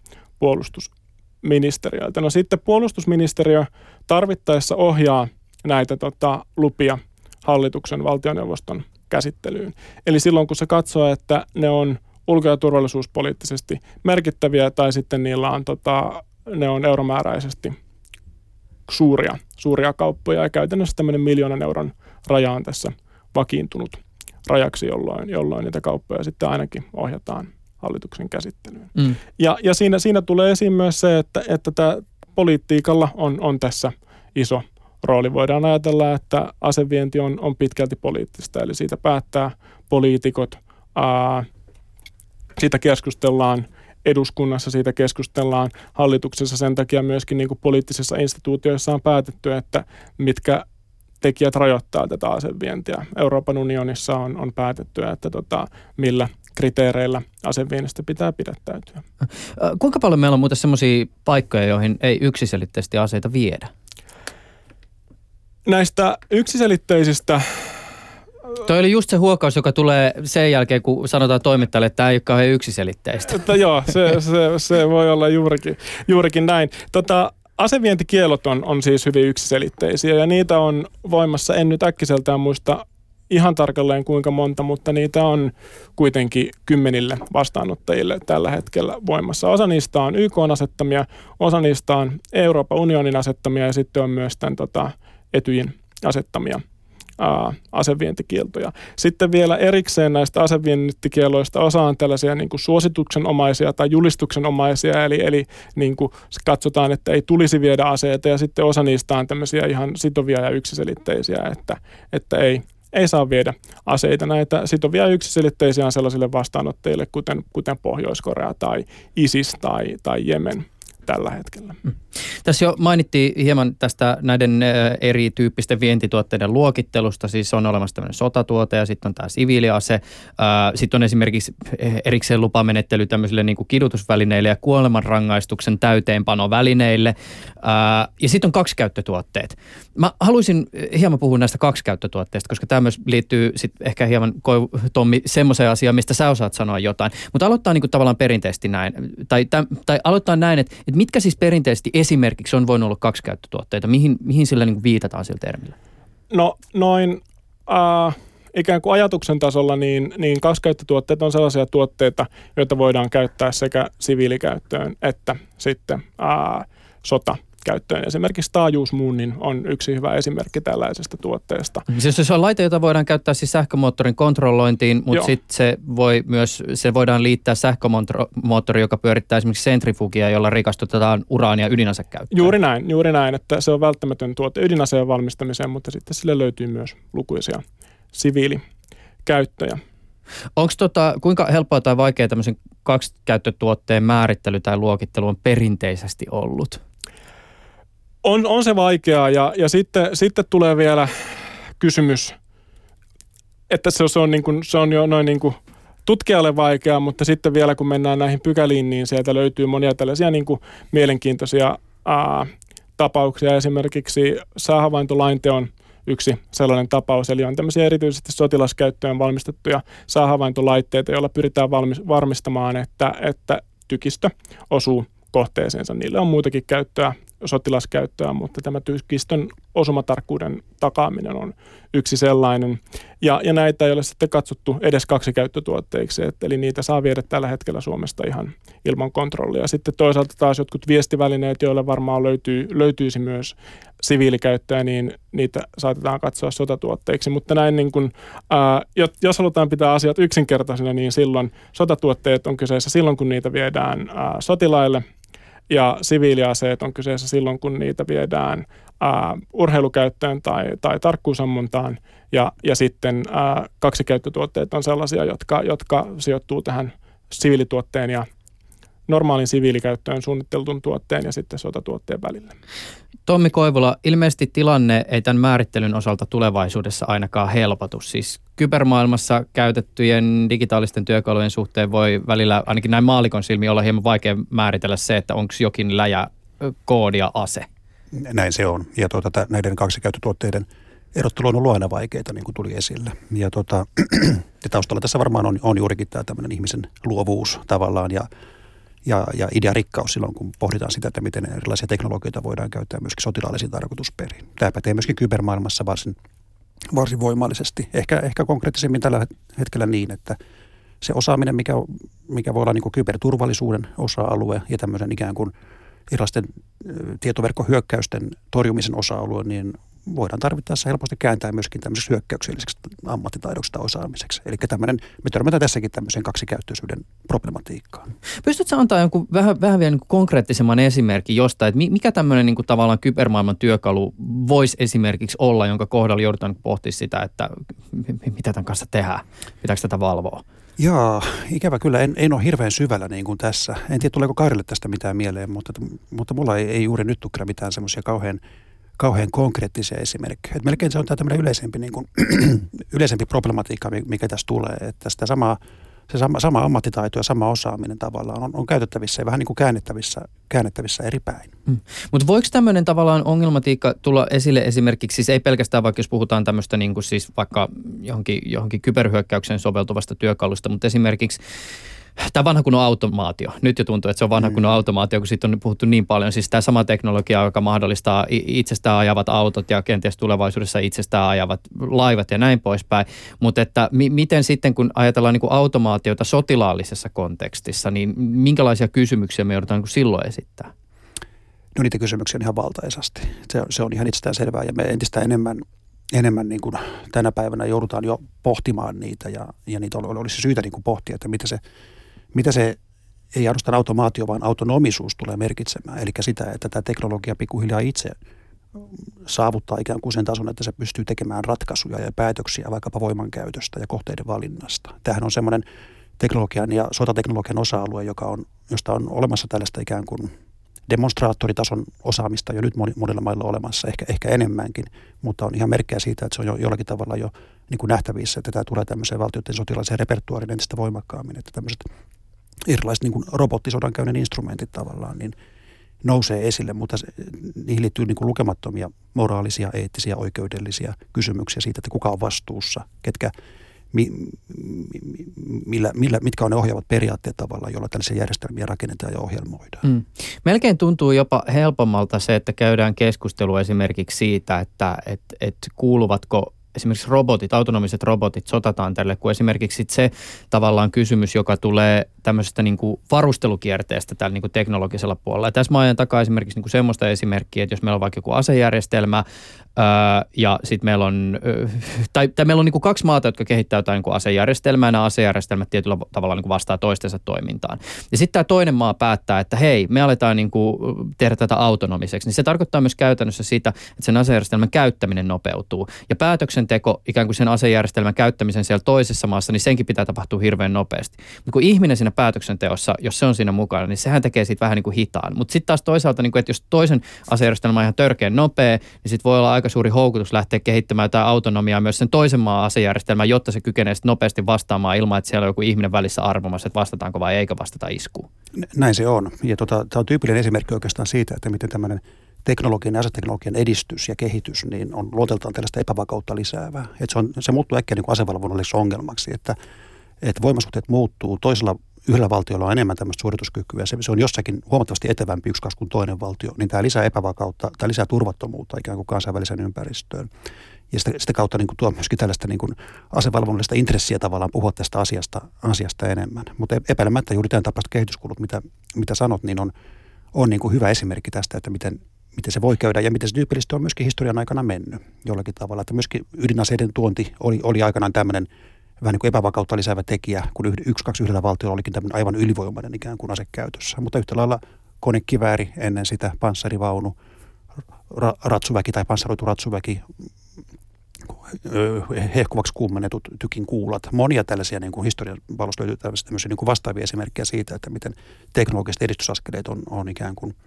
puolustusministeriöltä. No sitten puolustusministeriö tarvittaessa ohjaa näitä tota, lupia hallituksen valtioneuvoston käsittelyyn. Eli silloin kun se katsoo, että ne on ulko- ja turvallisuuspoliittisesti merkittäviä tai sitten niillä on, tota, ne on euromääräisesti suuria, suuria kauppoja ja käytännössä tämmöinen miljoonan euron raja on tässä vakiintunut rajaksi, jolloin, jolloin niitä kauppoja sitten ainakin ohjataan hallituksen käsittelyyn. Mm. Ja, ja siinä, siinä tulee esiin myös se, että, että tämä politiikalla on, on tässä iso rooli. Voidaan ajatella, että asevienti on, on pitkälti poliittista, eli siitä päättää poliitikot, ää, siitä keskustellaan eduskunnassa, siitä keskustellaan hallituksessa, sen takia myöskin niin kuin poliittisissa instituutioissa on päätetty, että mitkä tekijät rajoittaa tätä asevientiä. Euroopan unionissa on, on päätetty, että tota, millä kriteereillä aseviennistä pitää pidättäytyä. Kuinka paljon meillä on muuten sellaisia paikkoja, joihin ei yksiselitteisesti aseita viedä? Näistä yksiselitteisistä Toi oli just se huokaus, joka tulee sen jälkeen, kun sanotaan toimittajalle, että tämä ei ole kauhean yksiselitteistä. Että joo, se, se, se voi olla juurikin, juurikin näin. Tota, Asevientikielot on, on siis hyvin yksiselitteisiä ja niitä on voimassa, en nyt äkkiseltään muista ihan tarkalleen kuinka monta, mutta niitä on kuitenkin kymmenille vastaanottajille tällä hetkellä voimassa. Osa niistä on YK asettamia, osa niistä on Euroopan unionin asettamia ja sitten on myös tämän tota, Etyjin asettamia ää, asevientikieltoja. Sitten vielä erikseen näistä asevientikieloista osa on tällaisia niin suosituksenomaisia tai julistuksenomaisia, eli, eli niin kuin katsotaan, että ei tulisi viedä aseita, ja sitten osa niistä on tämmöisiä ihan sitovia ja yksiselitteisiä, että, että ei, ei saa viedä aseita. Näitä sitovia yksiselitteisiä on sellaisille vastaanottajille, kuten, kuten Pohjois-Korea tai ISIS tai, tai Jemen tällä hetkellä. Tässä jo mainittiin hieman tästä näiden erityyppisten vientituotteiden luokittelusta. Siis on olemassa tämmöinen sotatuote ja sitten on tämä siviiliase. Sitten on esimerkiksi erikseen lupamenettely tämmöisille niin kuin kidutusvälineille ja kuolemanrangaistuksen täyteenpanovälineille. Ja sitten on kaksikäyttötuotteet. Mä haluaisin hieman puhua näistä kaksikäyttötuotteista, koska tämä myös liittyy sitten ehkä hieman, Tommi, semmoiseen asiaan, mistä sä osaat sanoa jotain. Mutta aloittaa niin kuin tavallaan perinteisesti näin. Tai, tai, tai aloittaa näin, että, että mitkä siis perinteisesti esimerkiksi on voinut olla kaksikäyttötuotteita? Mihin, mihin sillä niin viitataan sillä termillä? No noin äh, ikään kuin ajatuksen tasolla, niin, niin kaksikäyttötuotteet on sellaisia tuotteita, joita voidaan käyttää sekä siviilikäyttöön että sitten äh, sota käyttöön. Esimerkiksi taajuusmuunnin on yksi hyvä esimerkki tällaisesta tuotteesta. Siis se on laite, jota voidaan käyttää siis sähkömoottorin kontrollointiin, mutta sitten se, voi myös, se voidaan liittää sähkömoottori, joka pyörittää esimerkiksi sentrifugia, jolla rikastutetaan uraania ydinasekäyttöön. Juuri näin, juuri näin, että se on välttämätön tuote ydinaseen valmistamiseen, mutta sitten sille löytyy myös lukuisia siviilikäyttöjä. Onko tota, kuinka helppoa tai vaikeaa tämmöisen kaksikäyttötuotteen määrittely tai luokittelu on perinteisesti ollut? On, on se vaikeaa ja, ja sitten, sitten tulee vielä kysymys, että se, se, on, niin kuin, se on jo noin niin kuin tutkijalle vaikeaa, mutta sitten vielä kun mennään näihin pykäliin, niin sieltä löytyy monia tällaisia niin kuin mielenkiintoisia ää, tapauksia. Esimerkiksi saahavaintolainteon yksi sellainen tapaus, eli on tämmöisiä erityisesti sotilaskäyttöön valmistettuja saahavaintolaitteita, joilla pyritään valmis, varmistamaan, että, että tykistö osuu kohteeseensa. Niille on muitakin käyttöä sotilaskäyttöä, mutta tämä tykistön osumatarkkuuden takaaminen on yksi sellainen. Ja, ja näitä ei ole sitten katsottu edes kaksi käyttötuotteiksi, että, eli niitä saa viedä tällä hetkellä Suomesta ihan ilman kontrollia. Sitten toisaalta taas jotkut viestivälineet, joille varmaan löytyy, löytyisi myös siviilikäyttöä, niin niitä saatetaan katsoa sotatuotteiksi. Mutta näin niin kuin, ää, jos halutaan pitää asiat yksinkertaisina, niin silloin sotatuotteet on kyseessä silloin, kun niitä viedään ää, sotilaille – ja siviiliaseet on kyseessä silloin, kun niitä viedään ää, urheilukäyttöön tai, tai tarkkuusammuntaan. Ja, ja sitten ää, kaksikäyttötuotteet on sellaisia, jotka, jotka sijoittuu tähän siviilituotteen ja normaalin siviilikäyttöön suunnitteltun tuotteen ja sitten sotatuotteen välille. Tommi Koivula, ilmeisesti tilanne ei tämän määrittelyn osalta tulevaisuudessa ainakaan helpotu. Siis kybermaailmassa käytettyjen digitaalisten työkalujen suhteen voi välillä, ainakin näin maalikon silmi, olla hieman vaikea määritellä se, että onko jokin läjä koodia ase. Näin se on. Ja tuota, näiden kaksikäyttötuotteiden erottelu on ollut aina vaikeita, niin kuin tuli esille. Ja, tuota, ja taustalla tässä varmaan on, on juurikin tämä tämmöinen ihmisen luovuus tavallaan ja ja, ja idearikkaus silloin, kun pohditaan sitä, että miten erilaisia teknologioita voidaan käyttää myöskin sotilaallisiin tarkoitusperiin. Tämä pätee myöskin kybermaailmassa varsin, varsin voimallisesti. Ehkä, ehkä konkreettisemmin tällä hetkellä niin, että se osaaminen, mikä, mikä voi olla niin kuin kyberturvallisuuden osa-alue ja tämmöisen ikään kuin erilaisten tietoverkkohyökkäysten torjumisen osa-alue, niin voidaan tarvittaessa helposti kääntää myöskin tämmöiseksi hyökkäykselliseksi ammattitaidoksi tai osaamiseksi. Eli tämmöinen, me törmätään tässäkin tämmöisen kaksikäyttöisyyden problematiikkaan. Pystytkö antaa jonkun vähän, vähän vielä niin konkreettisemman esimerkin jostain, että mikä tämmöinen niin kuin tavallaan kybermaailman työkalu voisi esimerkiksi olla, jonka kohdalla joudutaan pohtimaan sitä, että mitä tämän kanssa tehdään, pitääkö tätä valvoa? Joo, ikävä kyllä. En, en ole hirveän syvällä niin kuin tässä. En tiedä, tuleeko Kaarille tästä mitään mieleen, mutta, mutta mulla ei, ei juuri nyt tule kyllä mitään semmoisia kauhean – kauhean konkreettisia esimerkkejä. Et melkein se on tämmöinen yleisempi, niin kuin, yleisempi problematiikka, mikä tässä tulee. Että sitä samaa, se sama, sama ammattitaito ja sama osaaminen tavallaan on, on käytettävissä ja vähän niin kuin käännettävissä, käännettävissä eri päin. Mm. Mutta voiko tämmöinen tavallaan ongelmatiikka tulla esille esimerkiksi, siis ei pelkästään vaikka jos puhutaan tämmöistä niin kuin siis vaikka johonkin, johonkin kyberhyökkäykseen soveltuvasta työkalusta, mutta esimerkiksi Tämä vanha kunnon automaatio. Nyt jo tuntuu, että se on vanha mm. kunnon automaatio, kun siitä on puhuttu niin paljon. Siis tämä sama teknologia, joka mahdollistaa itsestään ajavat autot ja kenties tulevaisuudessa itsestään ajavat laivat ja näin poispäin. Mutta että mi- miten sitten, kun ajatellaan niin kuin automaatiota sotilaallisessa kontekstissa, niin minkälaisia kysymyksiä me joudutaan niin silloin esittää? No niitä kysymyksiä on ihan valtaisasti. Se, se on ihan itsestään selvää ja me entistä enemmän enemmän niin kuin tänä päivänä joudutaan jo pohtimaan niitä ja, ja niitä olisi syytä niin kuin pohtia, että mitä se mitä se ei ainoastaan automaatio, vaan autonomisuus tulee merkitsemään. Eli sitä, että tämä teknologia pikkuhiljaa itse saavuttaa ikään kuin sen tason, että se pystyy tekemään ratkaisuja ja päätöksiä vaikkapa voimankäytöstä ja kohteiden valinnasta. Tämähän on semmoinen teknologian ja sotateknologian osa-alue, joka on, josta on olemassa tällaista ikään kuin demonstraattoritason osaamista jo nyt monilla mailla olemassa, ehkä, ehkä enemmänkin, mutta on ihan merkkejä siitä, että se on jo jollakin tavalla jo niin kuin nähtävissä, että tämä tulee tämmöiseen valtioiden sotilaiseen repertuaariin entistä voimakkaammin, että tämmöiset erilaiset niin robottisodankäynnin instrumentit tavallaan, niin nousee esille, mutta se, niihin liittyy niin kuin lukemattomia moraalisia, eettisiä, oikeudellisia kysymyksiä siitä, että kuka on vastuussa, ketkä, mi, millä, millä, mitkä on ne ohjaavat periaatteet tavallaan, joilla tällaisia järjestelmiä rakennetaan ja ohjelmoidaan. Mm. Melkein tuntuu jopa helpommalta se, että käydään keskustelua esimerkiksi siitä, että et, et kuuluvatko esimerkiksi robotit, autonomiset robotit sotataan tälle, kuin esimerkiksi se tavallaan kysymys, joka tulee tämmöisestä niin kuin varustelukierteestä tällä niin kuin teknologisella puolella. Ja tässä mä ajan takaa esimerkiksi niin kuin semmoista esimerkkiä, että jos meillä on vaikka joku asejärjestelmä, Öö, ja sitten meillä on, tai, tai meillä on niin kuin kaksi maata, jotka kehittää jotain niin kuin asejärjestelmää, ja nämä asejärjestelmät tietyllä tavalla niin vastaa toistensa toimintaan. Ja sitten tämä toinen maa päättää, että hei, me aletaan niin kuin tehdä tätä autonomiseksi. Niin se tarkoittaa myös käytännössä sitä, että sen asejärjestelmän käyttäminen nopeutuu. Ja päätöksenteko ikään kuin sen asejärjestelmän käyttämisen siellä toisessa maassa, niin senkin pitää tapahtua hirveän nopeasti. Mutta kun ihminen siinä päätöksenteossa, jos se on siinä mukana, niin sehän tekee siitä vähän niin kuin hitaan. Mutta sitten taas toisaalta, niin kuin, että jos toisen asejärjestelmä on ihan törkeän nopea, niin sitten voi olla aika suuri houkutus lähteä kehittämään jotain autonomiaa myös sen toisen maan asejärjestelmään, jotta se kykenee nopeasti vastaamaan ilman, että siellä on joku ihminen välissä arvomassa, että vastataanko vai eikö vastata iskuun. Näin se on. Ja tota, tämä on tyypillinen esimerkki oikeastaan siitä, että miten tämmöinen teknologian ja aseteknologian edistys ja kehitys niin on luoteltaan tällaista epävakautta lisäävää. Että se, on, se muuttuu äkkiä niin asevalvonnallisessa ongelmaksi, että, että voimasuhteet muuttuu. Toisella yhdellä valtiolla on enemmän tämmöistä suorituskykyä, se, se on jossakin huomattavasti etevämpi yksi kuin toinen valtio, niin tämä lisää epävakautta, tämä lisää turvattomuutta ikään kuin kansainväliseen ympäristöön. Ja sitä, sitä kautta niin kuin tuo myöskin tällaista niin kuin asevalvonnallista intressiä tavallaan puhua tästä asiasta, asiasta enemmän. Mutta epäilemättä juuri tämän tapaiset kehityskulut, mitä, mitä sanot, niin on, on niin kuin hyvä esimerkki tästä, että miten, miten se voi käydä ja miten se tyypillisesti on myöskin historian aikana mennyt jollakin tavalla. Että myöskin ydinaseiden tuonti oli, oli aikanaan tämmöinen – vähän niin kuin epävakautta lisäävä tekijä, kun yksi, kaksi yhdellä valtiolla olikin tämmöinen aivan ylivoimainen ikään kuin asekäytössä. Mutta yhtä lailla konekivääri ennen sitä, panssarivaunu, ra, ratsuväki tai panssaroitu ratsuväki, hehkuvaksi kuumennetut tykin kuulat. Monia tällaisia niin kuin historian valosta löytyy niin kuin vastaavia esimerkkejä siitä, että miten teknologiset edistysaskeleet on, on ikään kuin –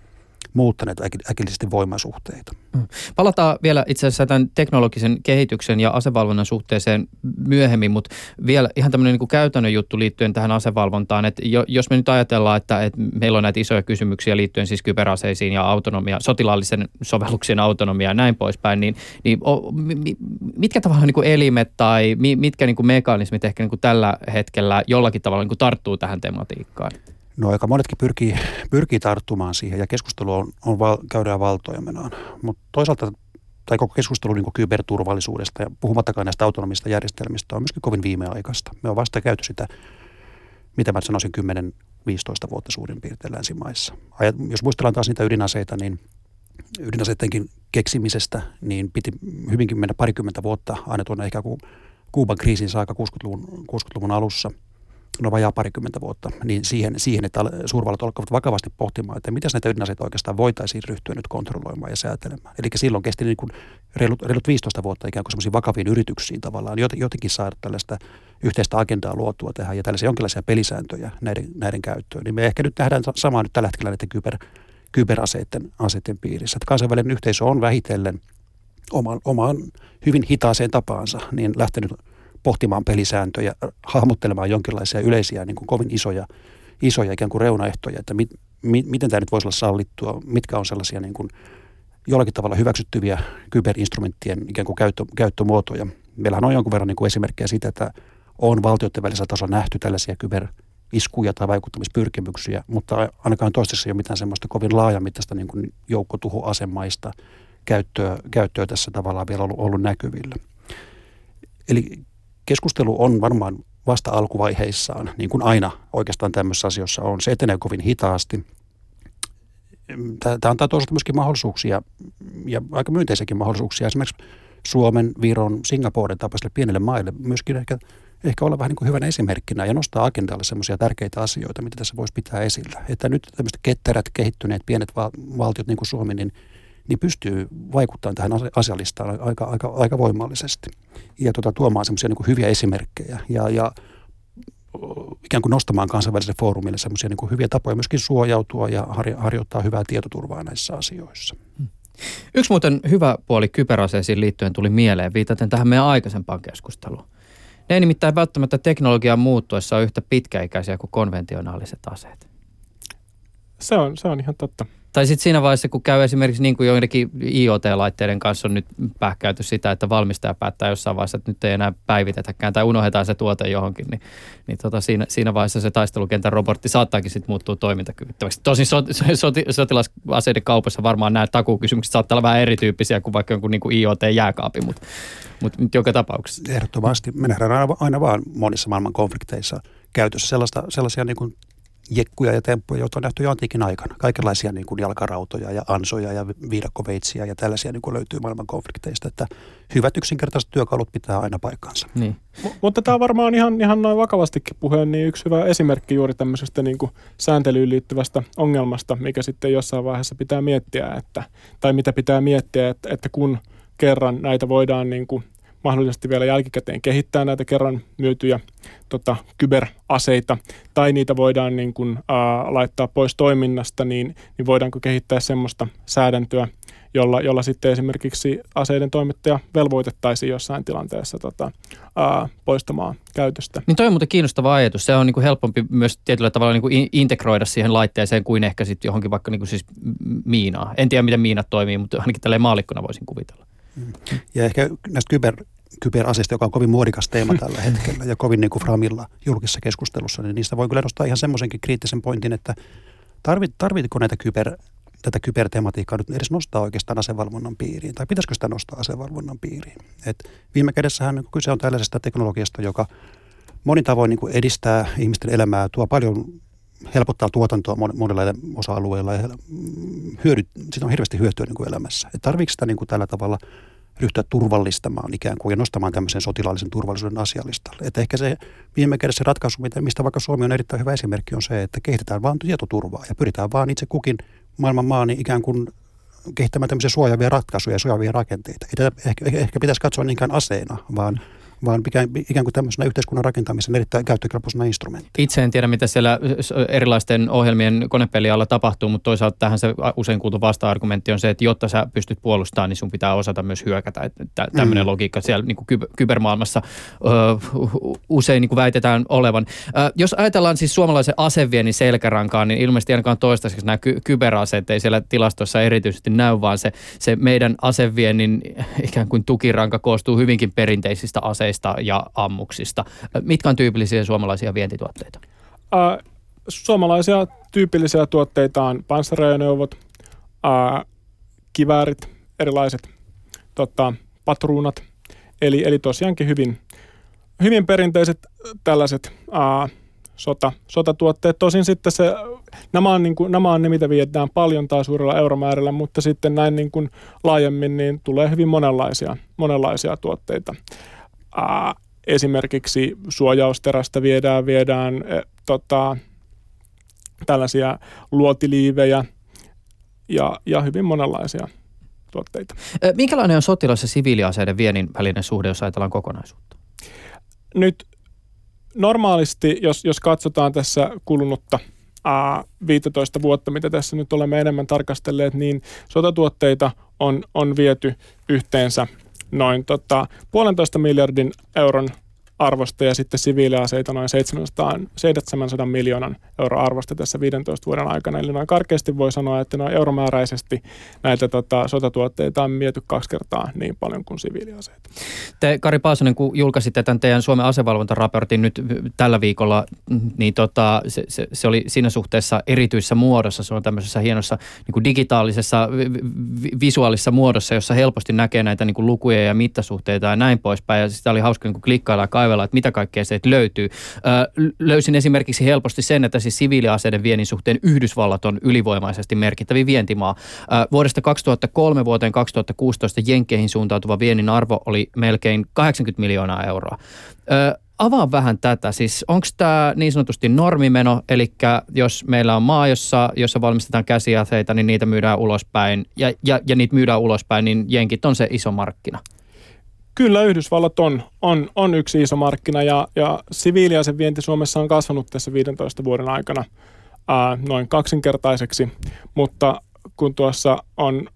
muuttaneet äkillisesti voimasuhteita. Mm. Palataan vielä itse asiassa tämän teknologisen kehityksen ja asevalvonnan suhteeseen myöhemmin, mutta vielä ihan tämmöinen niin kuin käytännön juttu liittyen tähän asevalvontaan, että jos me nyt ajatellaan, että, että meillä on näitä isoja kysymyksiä liittyen siis kyberaseisiin ja autonomia, sotilaallisen sovelluksien autonomia ja näin poispäin, niin, niin mitkä tavallaan niin elimet tai mitkä niin kuin mekanismit ehkä niin kuin tällä hetkellä jollakin tavalla niin kuin tarttuu tähän tematiikkaan? No aika monetkin pyrkii, pyrkii tarttumaan siihen ja keskustelu on, on val, käydään valtoja menaan. Mutta toisaalta tai koko keskustelu niin kyberturvallisuudesta ja puhumattakaan näistä autonomista järjestelmistä on myöskin kovin viimeaikaista. Me on vasta käyty sitä, mitä mä sanoisin, 10-15 vuotta suurin piirtein länsimaissa. Jos muistellaan taas niitä ydinaseita, niin ydinaseidenkin keksimisestä, niin piti hyvinkin mennä parikymmentä vuotta aina tuonne ehkä Kuuban kriisin saakka 60-luvun, 60-luvun alussa – no vajaa parikymmentä vuotta, niin siihen, siihen että suurvallat alkavat vakavasti pohtimaan, että miten näitä ydinaseita oikeastaan voitaisiin ryhtyä nyt kontrolloimaan ja säätelemään. Eli silloin kesti niin kuin reilut, reilut 15 vuotta ikään kuin semmoisiin vakaviin yrityksiin tavallaan jotenkin saada tällaista yhteistä agendaa luotua tähän ja tällaisia jonkinlaisia pelisääntöjä näiden, näiden käyttöön. Niin me ehkä nyt nähdään samaa nyt tällä hetkellä näiden kyber, kyberaseiden aseiden piirissä. Että kansainvälinen yhteisö on vähitellen oman, omaan hyvin hitaaseen tapaansa niin lähtenyt pohtimaan pelisääntöjä, hahmottelemaan jonkinlaisia yleisiä niin kuin kovin isoja, isoja ikään kuin reunaehtoja, että mit, mi, miten tämä nyt voisi olla sallittua, mitkä on sellaisia niin kuin jollakin tavalla hyväksyttyviä kyberinstrumenttien ikään kuin käyttö, käyttömuotoja. Meillähän on jonkun verran niin kuin esimerkkejä siitä, että on valtioiden välisellä tasolla nähty tällaisia kyberiskuja tai vaikuttamispyrkimyksiä, mutta ainakaan toistaiseksi ei ole mitään semmoista kovin laajamittaista niin kuin joukkotuhoasemaista käyttöä, käyttöä tässä tavallaan vielä ollut, ollut näkyvillä. Eli keskustelu on varmaan vasta alkuvaiheissaan, niin kuin aina oikeastaan tämmöisessä asioissa on. Se etenee kovin hitaasti. Tämä antaa toisaalta myöskin mahdollisuuksia ja aika myönteisiäkin mahdollisuuksia esimerkiksi Suomen, Viron, Singaporen tapaisille pienille maille myöskin ehkä, ehkä olla vähän niin kuin hyvänä esimerkkinä ja nostaa agendalle semmoisia tärkeitä asioita, mitä tässä voisi pitää esillä. Että nyt tämmöiset ketterät, kehittyneet pienet valtiot niin kuin Suomi, niin niin pystyy vaikuttamaan tähän asialistaan aika, aika, aika voimallisesti ja tota, tuomaan semmoisia niin hyviä esimerkkejä. Ja, ja ikään kuin nostamaan kansainväliselle foorumille semmoisia niin hyviä tapoja myöskin suojautua ja harjoittaa hyvää tietoturvaa näissä asioissa. Yksi muuten hyvä puoli kyberaseisiin liittyen tuli mieleen, viitaten tähän meidän aikaisempaan keskusteluun. Ne ei nimittäin välttämättä teknologian muuttuessa ole yhtä pitkäikäisiä kuin konventionaaliset aseet. Se on, se on ihan totta. Tai sitten siinä vaiheessa, kun käy esimerkiksi niin kuin joidenkin IoT-laitteiden kanssa on nyt pähkäyty sitä, että valmistaja päättää jossain vaiheessa, että nyt ei enää päivitetäkään tai unohdetaan se tuote johonkin, niin, niin tota siinä, siinä vaiheessa se taistelukentän robotti saattaakin sitten muuttua toimintakyvyttäväksi. Tosin sot, soti, sotilasaseiden kaupassa varmaan nämä takuukysymykset saattaa olla vähän erityyppisiä kuin vaikka jonkun niin kuin IoT-jääkaapi, mutta, mutta nyt joka tapauksessa. Ehdottomasti. Me nähdään aina, aina vaan monissa maailman konflikteissa käytössä sellaista, sellaisia niin kuin jekkuja ja temppuja, joita on nähty jo antiikin aikana. Kaikenlaisia niin kuin jalkarautoja ja ansoja ja viidakkoveitsiä ja tällaisia niin kuin löytyy maailman konflikteista. Että hyvät yksinkertaiset työkalut pitää aina paikkaansa. Niin. M- mutta tämä on varmaan ihan, ihan noin vakavastikin puheen niin yksi hyvä esimerkki juuri tämmöisestä niin kuin sääntelyyn liittyvästä ongelmasta, mikä sitten jossain vaiheessa pitää miettiä, että, tai mitä pitää miettiä, että, että kun kerran näitä voidaan niin kuin mahdollisesti vielä jälkikäteen kehittää näitä kerran myytyjä tota, kyberaseita, tai niitä voidaan niin kuin, ää, laittaa pois toiminnasta, niin, niin voidaanko kehittää semmoista säädäntöä, jolla, jolla sitten esimerkiksi aseiden toimittaja velvoitettaisiin jossain tilanteessa tota, ää, poistamaan käytöstä. Niin toi on muuten kiinnostava ajatus. Se on niin kuin helpompi myös tietyllä tavalla niin kuin integroida siihen laitteeseen kuin ehkä sitten johonkin vaikka niin kuin siis miinaa. En tiedä, miten miinat toimii, mutta ainakin tälleen maalikkona voisin kuvitella. Ja ehkä näistä kyber, kyberaseista, joka on kovin muodikas teema tällä hetkellä ja kovin niin kuin framilla julkisessa keskustelussa, niin niistä voi kyllä nostaa ihan semmoisenkin kriittisen pointin, että tarvit, tarvitko näitä kyber, tätä kybertematiikkaa nyt edes nostaa oikeastaan asevalvonnan piiriin, tai pitäisikö sitä nostaa asevalvonnan piiriin. Et viime kädessähän kyse on tällaisesta teknologiasta, joka monin tavoin niin kuin edistää ihmisten elämää, tuo paljon helpottaa tuotantoa monilla osa-alueilla ja hyödyt, siitä on hirveästi hyötyä niin kuin elämässä. Et tarvitsetko sitä niin kuin tällä tavalla ryhtyä turvallistamaan ikään kuin ja nostamaan tämmöisen sotilaallisen turvallisuuden asialistalle. Että ehkä se viime kädessä ratkaisu, mistä vaikka Suomi on erittäin hyvä esimerkki, on se, että kehitetään vaan tietoturvaa ja pyritään vaan itse kukin maailman maa niin ikään kuin kehittämään tämmöisiä suojaavia ratkaisuja ja suojaavia rakenteita. Ei tätä ehkä, ehkä pitäisi katsoa niinkään aseena, vaan vaan ikään kuin tämmöisenä yhteiskunnan rakentamisen erittäin käyttökelpoisena instrumentti. Itse en tiedä, mitä siellä erilaisten ohjelmien konepelialla tapahtuu, mutta toisaalta tähän se usein kuultu vasta-argumentti on se, että jotta sä pystyt puolustamaan, niin sun pitää osata myös hyökätä. Tämmöinen mm. logiikka siellä niin kuin kybermaailmassa ö, usein niin kuin väitetään olevan. Ö, jos ajatellaan siis suomalaisen aseviennin selkärankaan, niin ilmeisesti ainakaan toistaiseksi nämä ky- kyberaseet ei siellä tilastossa erityisesti näy, vaan se, se meidän aseviennin ikään kuin tukiranka koostuu hyvinkin perinteisistä aseista aseista ja ammuksista. Mitkä on tyypillisiä suomalaisia vientituotteita? Suomalaisia tyypillisiä tuotteita on panssarajoneuvot, äh, kiväärit, erilaiset tota, patruunat, eli, eli tosiaankin hyvin, hyvin perinteiset tällaiset äh, sota, sotatuotteet. Tosin sitten se, nämä on, niin kuin, nämä on ne, mitä viedään paljon tai suurella euromäärällä, mutta sitten näin niin kuin laajemmin niin tulee hyvin monenlaisia, monenlaisia tuotteita. Ää, esimerkiksi suojausterästä viedään, viedään e, tota, tällaisia luotiliivejä ja, ja hyvin monenlaisia tuotteita. Minkälainen on sotilas- ja siviiliaseiden viennin välinen suhde, jos ajatellaan kokonaisuutta? Nyt normaalisti, jos, jos katsotaan tässä kulunutta ää, 15 vuotta, mitä tässä nyt olemme enemmän tarkastelleet, niin sotatuotteita on, on viety yhteensä – noin tota, puolentoista miljardin euron arvosta ja sitten siviiliaseita noin 700, 700 miljoonan euro arvosta tässä 15 vuoden aikana. Eli noin karkeasti voi sanoa, että noin euromääräisesti näitä tota, sotatuotteita on miety kaksi kertaa niin paljon kuin siviiliaseita. Te Kari Paasonen, kun julkaisitte tämän teidän Suomen asevalvontaraportin nyt tällä viikolla, niin tota, se, se, se, oli siinä suhteessa erityisessä muodossa. Se on tämmöisessä hienossa niin kuin digitaalisessa visuaalisessa muodossa, jossa helposti näkee näitä niin kuin lukuja ja mittasuhteita ja näin poispäin. Ja sitä oli hauska niin klikkailla ja kaivella, että mitä kaikkea se löytyy. Ö, löysin esimerkiksi helposti sen, että siis siviiliaseiden viennin suhteen Yhdysvallat on ylivoimaisesti merkittävi vientimaa. Ö, vuodesta 2003 vuoteen 2016 Jenkkeihin suuntautuva viennin arvo oli melkein 80 miljoonaa euroa. Ö, avaa vähän tätä. Siis onko tämä niin sanotusti normimeno, eli jos meillä on maa, jossa, jossa valmistetaan käsiaseita, niin niitä myydään ulospäin, ja, ja, ja niitä myydään ulospäin, niin jenkit on se iso markkina? Kyllä Yhdysvallat on, on, on yksi iso markkina ja, ja siviiliasevienti Suomessa on kasvanut tässä 15 vuoden aikana ää, noin kaksinkertaiseksi, mutta kun tuossa on,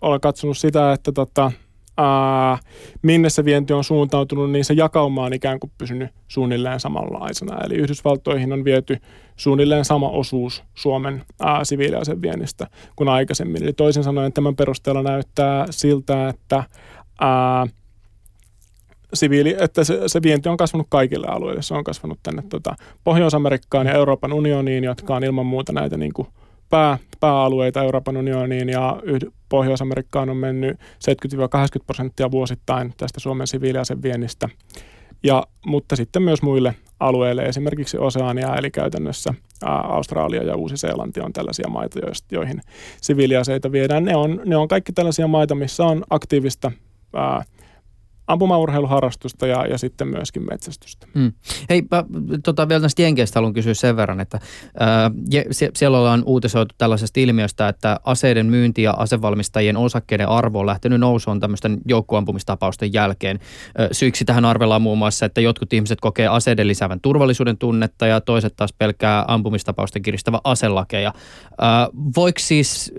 olen katsonut sitä, että tota, ää, minne se vienti on suuntautunut, niin se jakauma on ikään kuin pysynyt suunnilleen samanlaisena. Eli Yhdysvaltoihin on viety suunnilleen sama osuus Suomen ää, siviiliaseviennistä kuin aikaisemmin. Eli toisin sanoen tämän perusteella näyttää siltä, että ää, siviili, että se, se vienti on kasvanut kaikille alueille. Se on kasvanut tänne tota, Pohjois-Amerikkaan ja Euroopan unioniin, jotka on ilman muuta näitä niin kuin pää, pääalueita Euroopan unioniin ja yhd- Pohjois-Amerikkaan on mennyt 70-80 prosenttia vuosittain tästä Suomen siviiliaseviennistä. Ja, mutta sitten myös muille alueille, esimerkiksi Oseania, eli käytännössä Australia ja Uusi-Seelanti on tällaisia maita, joihin siviiliaseita viedään. Ne on, ne on kaikki tällaisia maita, missä on aktiivista ää, ampumaurheiluharrastusta ja, ja sitten myöskin metsästystä. Mm. Hei, mä, tota, vielä näistä jenkeistä haluan kysyä sen verran, että ää, sie, siellä ollaan uutisoitu tällaisesta ilmiöstä, että aseiden myynti ja asevalmistajien osakkeiden arvo on lähtenyt nousuun tämmöisten joukkoampumistapausten jälkeen. Syiksi tähän arvellaan muun muassa, että jotkut ihmiset kokee aseiden lisäävän turvallisuuden tunnetta ja toiset taas pelkää ampumistapausten kiristävä aselakeja. Ää, voiko siis,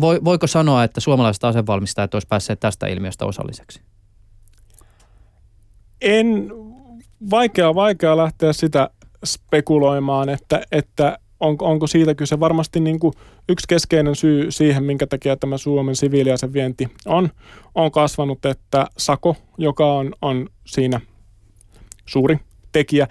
voiko sanoa, että suomalaiset asevalmistajat olisivat päässeet tästä ilmiöstä osalliseksi? En, vaikea, vaikea lähteä sitä spekuloimaan, että, että onko, onko siitä kyse. Varmasti niin kuin yksi keskeinen syy siihen, minkä takia tämä Suomen siviiliasevienti on, on kasvanut, että Sako, joka on, on siinä suuri tekijä,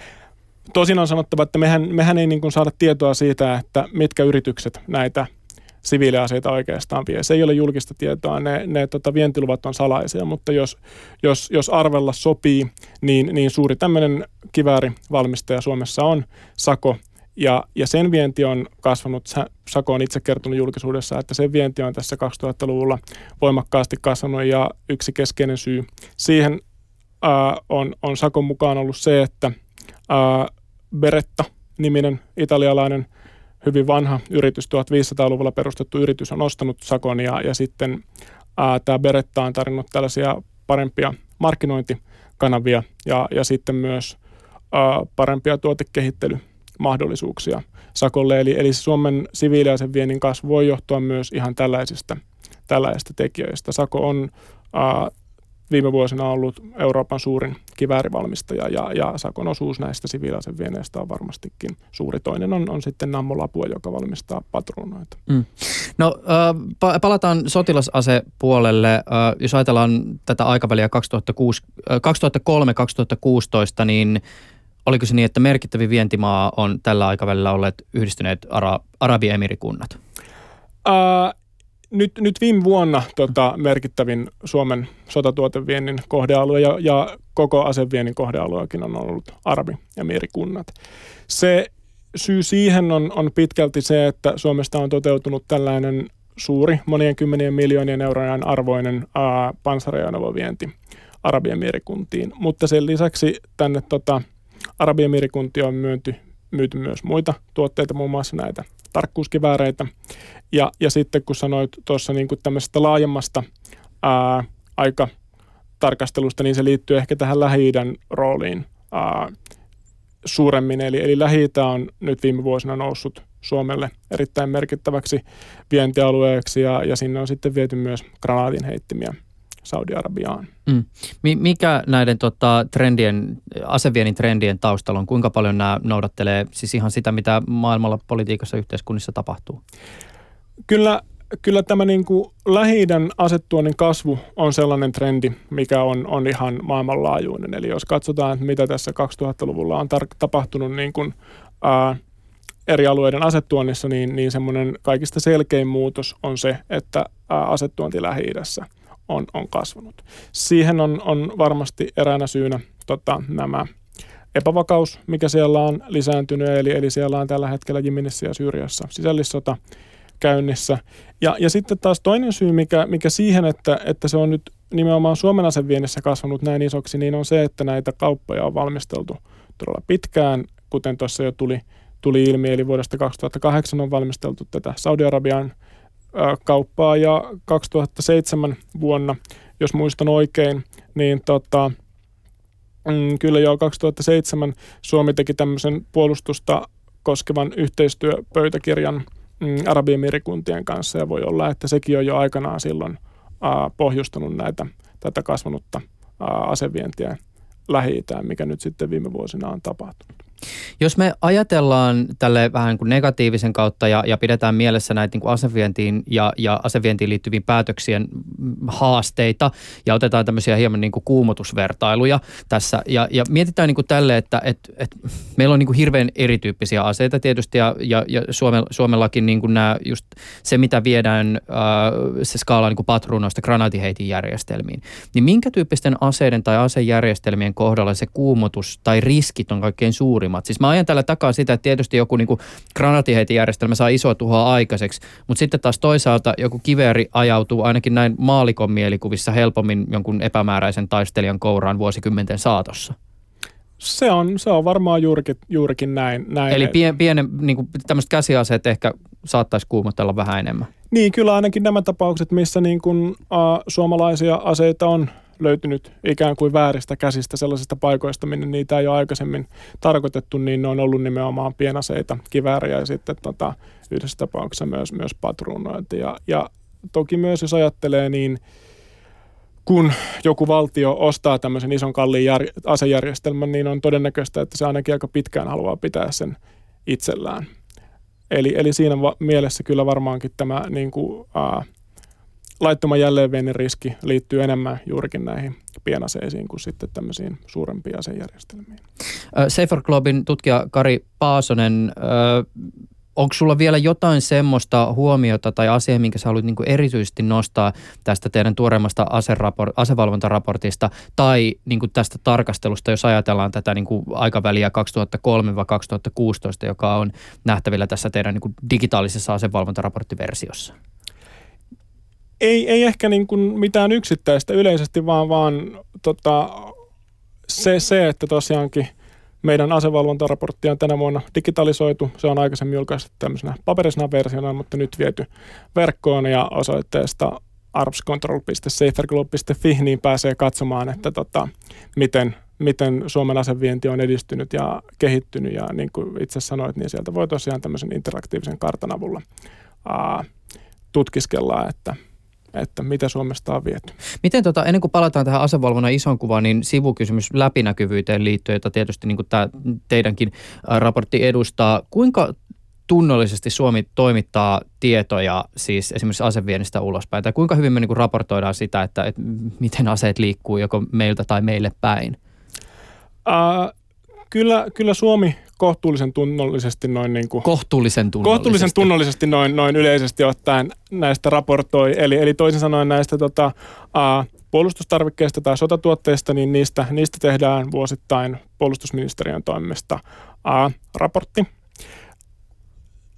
Tosin on sanottava, että mehän, mehän ei niin kuin saada tietoa siitä, että mitkä yritykset näitä – siviiliaseita oikeastaan vie. Se ei ole julkista tietoa, ne, ne tota, vientiluvat on salaisia, mutta jos, jos, jos arvella sopii, niin, niin suuri tämmöinen kiväärivalmistaja Suomessa on Sako, ja, ja sen vienti on kasvanut, Sako on itse kertonut julkisuudessa, että sen vienti on tässä 2000-luvulla voimakkaasti kasvanut. Ja yksi keskeinen syy siihen ää, on, on Sakon mukaan ollut se, että ää, Beretta-niminen italialainen – hyvin vanha yritys, 1500-luvulla perustettu yritys on ostanut Sakon ja, ja sitten tämä Beretta on tarjonnut tällaisia parempia markkinointikanavia ja, ja sitten myös ää, parempia tuotekehittelymahdollisuuksia Sakolle. Eli, eli Suomen siviiliaisen viennin kasvu voi johtua myös ihan tällaisista, tällaisista tekijöistä. Sako on ää, viime vuosina ollut Euroopan suurin kiväärivalmistaja ja, ja Sakon osuus näistä siviilaisen vieneistä on varmastikin suuri. Toinen on, on sitten Nammo Lapua, joka valmistaa patruunoita. Mm. No äh, palataan sotilasasepuolelle. Äh, jos ajatellaan tätä aikaväliä 2003-2016, niin oliko se niin, että merkittävin vientimaa on tällä aikavälillä olleet yhdistyneet Ara- Arabiemirikunnat? Äh, nyt, nyt viime vuonna tota, merkittävin Suomen sotatuoteviennin kohdealue ja, ja koko aseviennin kohdealueakin on ollut Arabi- ja miirikunnat. Se syy siihen on, on pitkälti se, että Suomesta on toteutunut tällainen suuri, monien kymmenien miljoonien eurojen arvoinen ää, Arabian miirikuntiin. Mutta sen lisäksi tänne tota, Arabian miirikuntiin on myynty, myyty myös muita tuotteita, muun muassa näitä tarkkuuskivääreitä. Ja, ja sitten kun sanoit tuossa niin tämmöisestä laajemmasta ää, aikatarkastelusta, niin se liittyy ehkä tähän lähi rooliin ää, suuremmin. Eli, eli lähi on nyt viime vuosina noussut Suomelle erittäin merkittäväksi vientialueeksi ja, ja sinne on sitten viety myös granaatin heittimiä Saudi-Arabiaan. Mm. Mikä näiden tota, trendien, aseviennin trendien taustalla on? Kuinka paljon nämä noudattelee siis ihan sitä, mitä maailmalla politiikassa yhteiskunnissa tapahtuu? Kyllä, kyllä tämä niin kuin Lähi-idän asettuonnin kasvu on sellainen trendi, mikä on, on ihan maailmanlaajuinen. Eli jos katsotaan, että mitä tässä 2000-luvulla on tar- tapahtunut niin kuin, ää, eri alueiden asettuonnissa, niin, niin semmoinen kaikista selkein muutos on se, että ää, asettuonti Lähi-idässä – on, on kasvanut. Siihen on, on varmasti eräänä syynä tota, nämä epävakaus, mikä siellä on lisääntynyt, eli, eli siellä on tällä hetkellä Jemenissä ja Syyriassa sisällissota käynnissä. Ja, ja sitten taas toinen syy, mikä, mikä siihen, että, että se on nyt nimenomaan Suomen aseviennissä kasvanut näin isoksi, niin on se, että näitä kauppoja on valmisteltu todella pitkään, kuten tuossa jo tuli, tuli ilmi, eli vuodesta 2008 on valmisteltu tätä Saudi-Arabian kauppaa ja 2007 vuonna jos muistan oikein, niin tota, mm, kyllä jo 2007 Suomi teki tämmöisen puolustusta koskevan yhteistyöpöytäkirjan mm, Arabiemirikuntien kanssa ja voi olla, että sekin on jo aikanaan silloin pohjustanut näitä, tätä kasvanutta asevientiä lähi mikä nyt sitten viime vuosina on tapahtunut. Jos me ajatellaan tälle vähän kuin negatiivisen kautta ja, ja pidetään mielessä näitä niin kuin asevientiin ja, ja asevientiin liittyviin päätöksien haasteita ja otetaan tämmöisiä hieman niin kuin kuumotusvertailuja tässä ja, ja mietitään niin kuin tälle, että et, et meillä on niin kuin hirveän erityyppisiä aseita tietysti ja, ja, ja Suome, Suomellakin niin kuin nämä just se, mitä viedään äh, se skaala niin kuin patruunoista granaatiheitin järjestelmiin, niin minkä tyyppisten aseiden tai asejärjestelmien kohdalla se kuumotus tai riskit on kaikkein suurin suurimmat. Siis mä ajan tällä takaa sitä, että tietysti joku niin granatiheitijärjestelmä saa isoa tuhoa aikaiseksi, mutta sitten taas toisaalta joku kiveri ajautuu ainakin näin maalikon mielikuvissa helpommin jonkun epämääräisen taistelijan kouraan vuosikymmenten saatossa. Se on, se on varmaan juurikin, juurikin näin, näin. Eli pien, pienen, niin kuin, tämmöiset käsiaseet ehkä saattaisi kuumotella vähän enemmän. Niin, kyllä ainakin nämä tapaukset, missä niin kuin, uh, suomalaisia aseita on löytynyt ikään kuin vääristä käsistä sellaisista paikoista, minne niitä ei ole aikaisemmin tarkoitettu, niin ne on ollut nimenomaan pienaseita, kivääriä ja sitten tota, yhdessä tapauksessa myös, myös patruunointi. Ja, ja toki myös jos ajattelee, niin kun joku valtio ostaa tämmöisen ison kalliin jär, asejärjestelmän, niin on todennäköistä, että se ainakin aika pitkään haluaa pitää sen itsellään. Eli, eli siinä va- mielessä kyllä varmaankin tämä niin kuin, ää, laittoman jälleenviennin riski liittyy enemmän juurikin näihin pienaseisiin kuin sitten tämmöisiin suurempiin asejärjestelmiin. Safer Globin tutkija Kari Paasonen, onko sulla vielä jotain semmoista huomiota tai asiaa, minkä sä haluat niin erityisesti nostaa tästä teidän tuoreimmasta asevalvontaraportista tai niin tästä tarkastelusta, jos ajatellaan tätä niin aikaväliä 2003-2016, joka on nähtävillä tässä teidän niin digitaalisessa asevalvontaraporttiversiossa? Ei, ei ehkä niin kuin mitään yksittäistä yleisesti, vaan, vaan tota, se, se, että tosiaankin meidän asevalvontaraportti on tänä vuonna digitalisoitu. Se on aikaisemmin julkaistu tämmöisenä paperisena versiona, mutta nyt viety verkkoon ja osoitteesta arpscontrol.saferglobe.fi, niin pääsee katsomaan, että tota, miten, miten Suomen asevienti on edistynyt ja kehittynyt. Ja niin kuin itse sanoit, niin sieltä voi tosiaan tämmöisen interaktiivisen kartan avulla aa, tutkiskella, että että mitä Suomesta on viety. Miten tota, ennen kuin palataan tähän asevalvonnan ison kuvaan, niin sivukysymys läpinäkyvyyteen liittyen, jota tietysti niin tämä teidänkin raportti edustaa. Kuinka tunnollisesti Suomi toimittaa tietoja siis esimerkiksi aseviennistä ulospäin? Tai kuinka hyvin me niin raportoidaan sitä, että, että miten aseet liikkuu joko meiltä tai meille päin? Uh, kyllä, kyllä Suomi kohtuullisen tunnollisesti noin niin kuin, kohtuullisen tunnollisesti. Kohtuullisen tunnollisesti noin, noin yleisesti ottaen näistä raportoi. Eli, eli toisin sanoen näistä tota, a, puolustustarvikkeista tai sotatuotteista, niin niistä, niistä tehdään vuosittain puolustusministeriön toimesta a, raportti.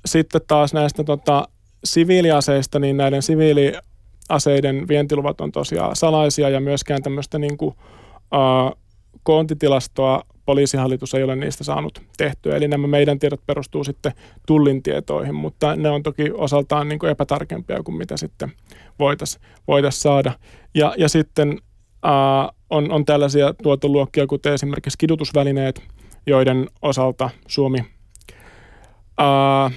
Sitten taas näistä tota, siviiliaseista, niin näiden siviiliaseiden vientiluvat on tosiaan salaisia ja myöskään tämmöistä niin kuin, a, koontitilastoa poliisihallitus ei ole niistä saanut tehtyä. Eli nämä meidän tiedot perustuu sitten tullin tietoihin, mutta ne on toki osaltaan niin kuin epätarkempia kuin mitä sitten voitaisiin voitais saada. Ja, ja sitten ää, on, on tällaisia tuotoluokkia, kuten esimerkiksi kidutusvälineet, joiden osalta Suomi ää,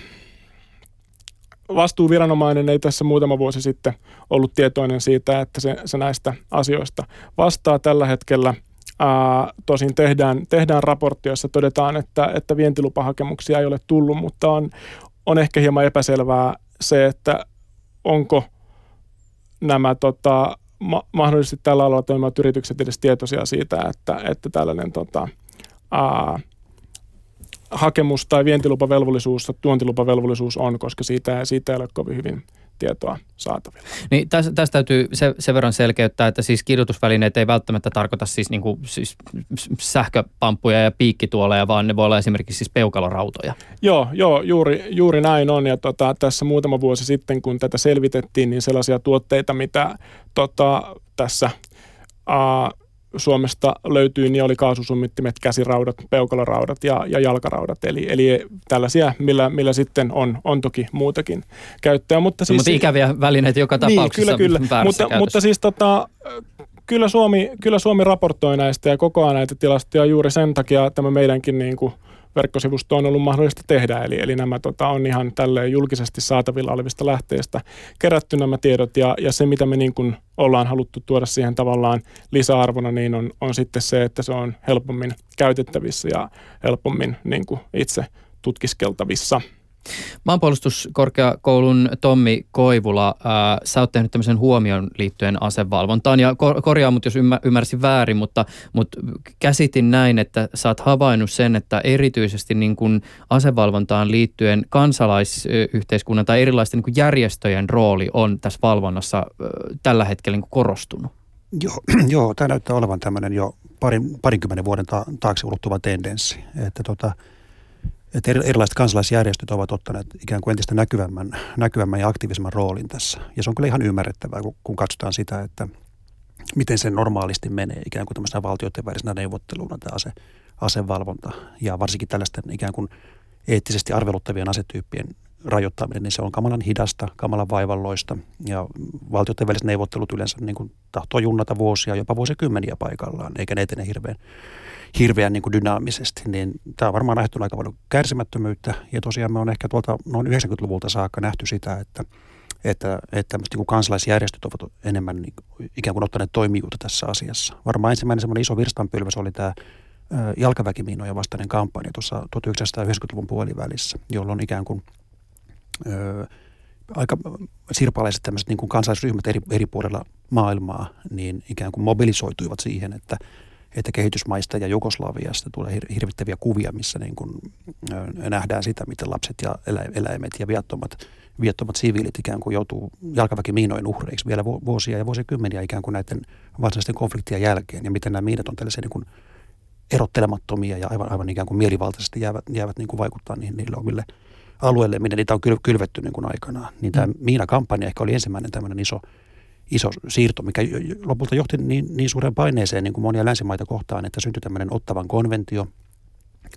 vastuuviranomainen ei tässä muutama vuosi sitten ollut tietoinen siitä, että se, se näistä asioista vastaa tällä hetkellä – Ää, tosin tehdään, tehdään raportti, jossa todetaan, että, että vientilupahakemuksia ei ole tullut, mutta on, on ehkä hieman epäselvää se, että onko nämä tota, ma- mahdollisesti tällä alalla toimivat yritykset edes tietoisia siitä, että, että tällainen tota, ää, hakemus tai vientilupavelvollisuus, tuontilupavelvollisuus on, koska siitä, siitä ei ole kovin hyvin tietoa saatavilla. Niin tästä, tästä täytyy se, sen verran selkeyttää, että siis kirjoitusvälineet ei välttämättä tarkoita siis, niin kuin, siis sähköpamppuja ja piikkituoleja, vaan ne voi olla esimerkiksi siis peukalorautoja. Joo, joo juuri, juuri näin on. Ja tota, tässä muutama vuosi sitten, kun tätä selvitettiin, niin sellaisia tuotteita, mitä tota, tässä ää, Suomesta löytyy, niin oli kaasusummittimet, käsiraudat, peukaloraudat ja, ja jalkaraudat. Eli, eli tällaisia, millä, millä sitten on, on toki muutakin käyttöä. Mutta, no, siis, mutta ikäviä välineitä joka niin, tapauksessa kyllä, kyllä. Mutta, mutta siis tota, kyllä, Suomi, kyllä Suomi raportoi näistä ja kokoaa näitä tilastoja juuri sen takia tämä meidänkin niin kuin, verkkosivusto on ollut mahdollista tehdä. Eli, eli nämä tota, on ihan tälle julkisesti saatavilla olevista lähteistä kerätty nämä tiedot ja, ja se, mitä me niin kuin ollaan haluttu tuoda siihen tavallaan lisäarvona, niin on, on sitten se, että se on helpommin käytettävissä ja helpommin niin kuin itse tutkiskeltavissa. Maanpuolustuskorkeakoulun Tommi Koivula, ää, sä oot tehnyt tämmöisen huomion liittyen asevalvontaan ja kor- korjaa mut, jos ymmär, ymmärsin väärin, mutta, mutta käsitin näin, että sä oot havainnut sen, että erityisesti niin kuin asevalvontaan liittyen kansalaisyhteiskunnan tai erilaisten niin järjestöjen rooli on tässä valvonnassa ää, tällä hetkellä niin korostunut. Joo, joo, tämä näyttää olevan tämmöinen jo parin, parinkymmenen vuoden ta- taakse ulottuva tendenssi, että tota, että erilaiset kansalaisjärjestöt ovat ottaneet ikään kuin entistä näkyvämmän, näkyvämmän ja aktiivisemman roolin tässä. Ja se on kyllä ihan ymmärrettävää, kun, kun katsotaan sitä, että miten se normaalisti menee ikään kuin tämmöisenä valtioiden välisenä neuvotteluna tämä ase, asevalvonta. Ja varsinkin tällaisten ikään kuin eettisesti arveluttavien asetyyppien rajoittaminen, niin se on kamalan hidasta, kamalan vaivalloista. Ja valtioiden väliset neuvottelut yleensä niin kuin tahtoo junnata vuosia, jopa vuosikymmeniä paikallaan, eikä ne etene hirveän hirveän niin kuin dynaamisesti, niin tämä on varmaan aiheuttanut aika paljon kärsimättömyyttä. Ja tosiaan me on ehkä tuolta noin 90-luvulta saakka nähty sitä, että, että, että niin kuin kansalaisjärjestöt ovat enemmän niin kuin, ikään kuin ottaneet toimijuutta tässä asiassa. Varmaan ensimmäinen semmoinen iso virstanpylväs oli tämä jalkaväkimiinoja vastainen kampanja tuossa 1990-luvun puolivälissä, jolloin ikään kuin ö, aika sirpalaiset tämmöiset niin kuin kansalaisryhmät eri, eri puolilla maailmaa, niin ikään kuin mobilisoituivat siihen, että että kehitysmaista ja Jugoslaviasta tulee hir- hirvittäviä kuvia, missä niin kuin, nähdään sitä, miten lapset ja elä- eläimet ja viattomat, viattomat siviilit ikään kuin joutuu jalkaväkimiinojen uhreiksi vielä vuosia ja vuosikymmeniä ikään kuin näiden varsinaisten konfliktien jälkeen. Ja miten nämä miinat on tällaisia niin kuin erottelemattomia ja aivan, aivan ikään kuin mielivaltaisesti jäävät, jäävät niin kuin vaikuttaa niihin, niille omille alueille, minne niitä on kylvetty niin kuin aikanaan. Niin tämä mm. Miina-kampanja ehkä oli ensimmäinen tämmöinen iso iso siirto, mikä lopulta johti niin, niin suureen paineeseen niin kuin monia länsimaita kohtaan, että syntyi tämmöinen Ottavan konventio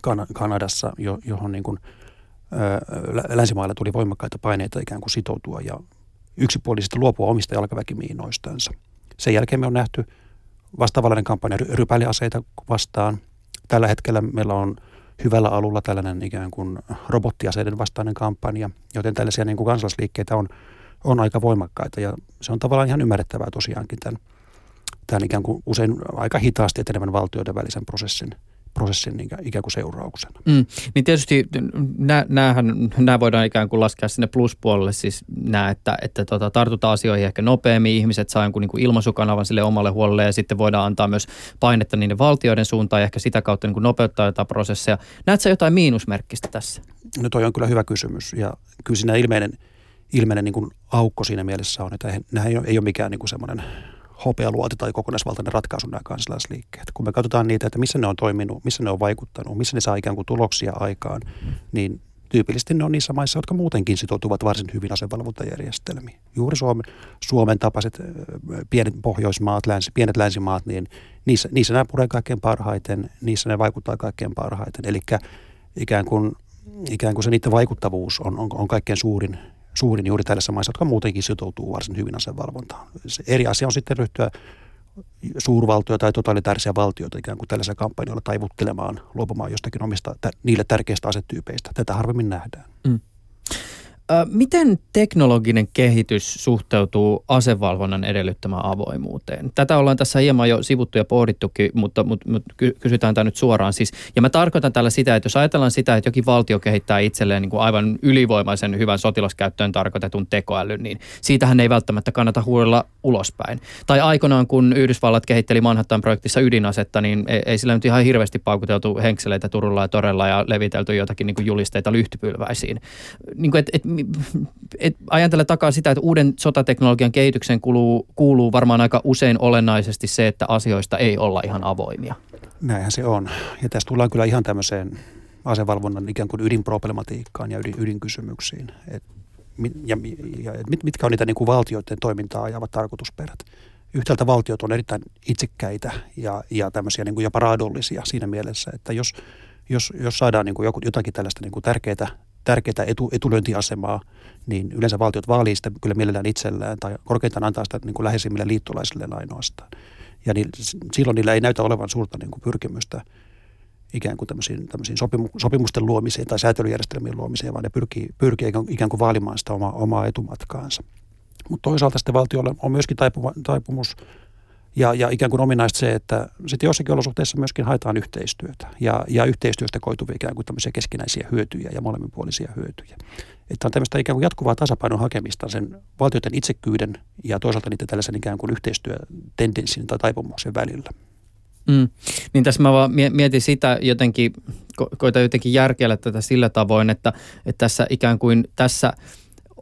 kan- Kanadassa, jo, johon niin kuin, ö, länsimailla tuli voimakkaita paineita ikään kuin sitoutua ja yksipuolisesti luopua omista jalkaväkimiinoistansa. Sen jälkeen me on nähty vastaavallainen kampanja rypäliaseita vastaan. Tällä hetkellä meillä on hyvällä alulla tällainen ikään kuin robottiaseiden vastainen kampanja, joten tällaisia niin kuin kansalaisliikkeitä on – on aika voimakkaita ja se on tavallaan ihan ymmärrettävää tosiaankin tämän, tämän ikään kuin usein aika hitaasti etenevän valtioiden välisen prosessin prosessin ikään kuin seurauksena. Mm. Niin tietysti nämä voidaan ikään kuin laskea sinne pluspuolelle, siis nämä, että, että tota, tartutaan asioihin ehkä nopeammin, ihmiset saa jonkun niin kuin ilmaisukanavan sille omalle huolelle ja sitten voidaan antaa myös painetta niiden valtioiden suuntaan ja ehkä sitä kautta niin kuin nopeuttaa jotain prosesseja. Näetkö jotain miinusmerkkistä tässä? No toi on kyllä hyvä kysymys ja kyllä siinä ilmeinen – ilmeinen niin kuin aukko siinä mielessä on, että nämä ei ole, ei ole mikään niin semmoinen hopealuoti tai kokonaisvaltainen ratkaisu nämä kansalaisliikkeet. Kun me katsotaan niitä, että missä ne on toiminut, missä ne on vaikuttanut, missä ne saa ikään kuin tuloksia aikaan, niin tyypillisesti ne on niissä maissa, jotka muutenkin sitoutuvat varsin hyvin asevalvontajärjestelmiin. Juuri Suomen, Suomen tapaiset pienet Pohjoismaat, länsi, pienet länsimaat, niin niissä, niissä nämä puree kaikkein parhaiten, niissä ne vaikuttaa kaikkein parhaiten. Eli ikään kuin, ikään kuin se niiden vaikuttavuus on, on, on kaikkein suurin suurin juuri tällaisissa maissa, jotka muutenkin sitoutuu varsin hyvin asevalvontaan. Se eri asia on sitten ryhtyä suurvaltoja tai totalitaarisia valtioita ikään kuin tällaisella kampanjoilla taivuttelemaan, luopumaan jostakin omista niille tärkeistä asetyypeistä. Tätä harvemmin nähdään. Mm. Miten teknologinen kehitys suhteutuu asevalvonnan edellyttämään avoimuuteen? Tätä ollaan tässä hieman jo sivuttu ja pohdittukin, mutta, mutta, mutta kysytään tämä nyt suoraan. Siis, ja mä tarkoitan tällä sitä, että jos ajatellaan sitä, että jokin valtio kehittää itselleen niin kuin aivan ylivoimaisen hyvän sotilaskäyttöön tarkoitetun tekoälyn, niin siitähän ei välttämättä kannata huudella ulospäin. Tai aikoinaan, kun Yhdysvallat kehitteli Manhattan-projektissa ydinasetta, niin ei, ei sillä nyt ihan hirveästi paukuteltu henkseleitä Turulla ja Torella ja levitelty jotakin niin kuin julisteita lyhtypylväisiin. Niin kuin, et, et, et ajatella takaa sitä, että uuden sotateknologian kehitykseen kuuluu, kuuluu varmaan aika usein olennaisesti se, että asioista ei olla ihan avoimia. Näinhän se on. Ja tässä tullaan kyllä ihan tämmöiseen asevalvonnan ikään kuin ydinproblematiikkaan ja ydin, ydinkysymyksiin. Et, ja, ja, ja mit, mitkä on niitä niin kuin valtioiden toimintaa ajavat tarkoitusperät. yhtäältä valtiot on erittäin itsekkäitä ja, ja tämmöisiä niin kuin jopa raadollisia siinä mielessä, että jos, jos, jos saadaan niin kuin jotakin tällaista niin kuin tärkeää, tärkeää etu, etulyöntiasemaa, niin yleensä valtiot vaalii sitä kyllä mielellään itsellään tai korkeintaan antaa sitä niin kuin läheisimmille liittolaisille ainoastaan. Ja niin, silloin niillä ei näytä olevan suurta niin kuin pyrkimystä ikään kuin tämmöisiin, tämmöisiin sopimu, sopimusten luomiseen tai säätelyjärjestelmien luomiseen, vaan ne pyrkii, pyrkii ikään kuin vaalimaan sitä omaa, omaa etumatkaansa. Mutta toisaalta sitten valtiolla on myöskin taipuma, taipumus ja, ja ikään kuin ominaista se, että sitten jossakin olosuhteissa myöskin haetaan yhteistyötä ja, ja yhteistyöstä koituvia ikään kuin tämmöisiä keskinäisiä hyötyjä ja molemminpuolisia hyötyjä. Että on tämmöistä ikään kuin jatkuvaa tasapainon hakemista sen valtioiden itsekyyden ja toisaalta niiden tällaisen ikään kuin yhteistyötendenssin tai taipumuksen välillä. Mm. Niin tässä mä vaan mietin sitä jotenkin, ko- koitan jotenkin järkeillä tätä sillä tavoin, että, että tässä ikään kuin tässä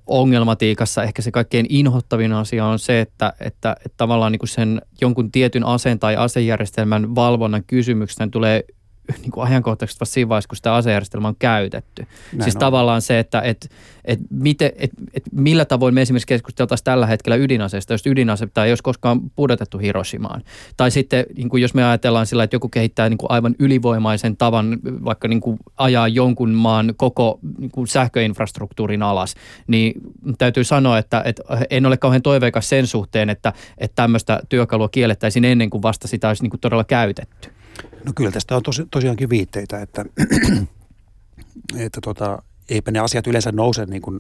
ongelmatiikassa. Ehkä se kaikkein inhottavin asia on se, että, että, että tavallaan niin kuin sen jonkun tietyn aseen tai asejärjestelmän valvonnan kysymyksestä tulee niin kuin ajankohtaisesti vasta siinä vaiheessa, kun sitä asejärjestelmää on käytetty. Näin siis on. tavallaan se, että et, et miten, et, et millä tavoin me esimerkiksi keskusteltaisiin tällä hetkellä ydinaseesta, jos ydinase tai jos koskaan pudotettu Hiroshimaan. Tai sitten niin kuin jos me ajatellaan sillä, että joku kehittää niin kuin aivan ylivoimaisen tavan vaikka niin kuin ajaa jonkun maan koko niin kuin sähköinfrastruktuurin alas, niin täytyy sanoa, että, että en ole kauhean toiveikas sen suhteen, että, että tämmöistä työkalua kiellettäisiin ennen kuin vasta sitä olisi niin kuin todella käytetty. No kyllä tästä on tosi, tosiaankin viitteitä, että, että tota, eipä ne asiat yleensä nouse niin kuin,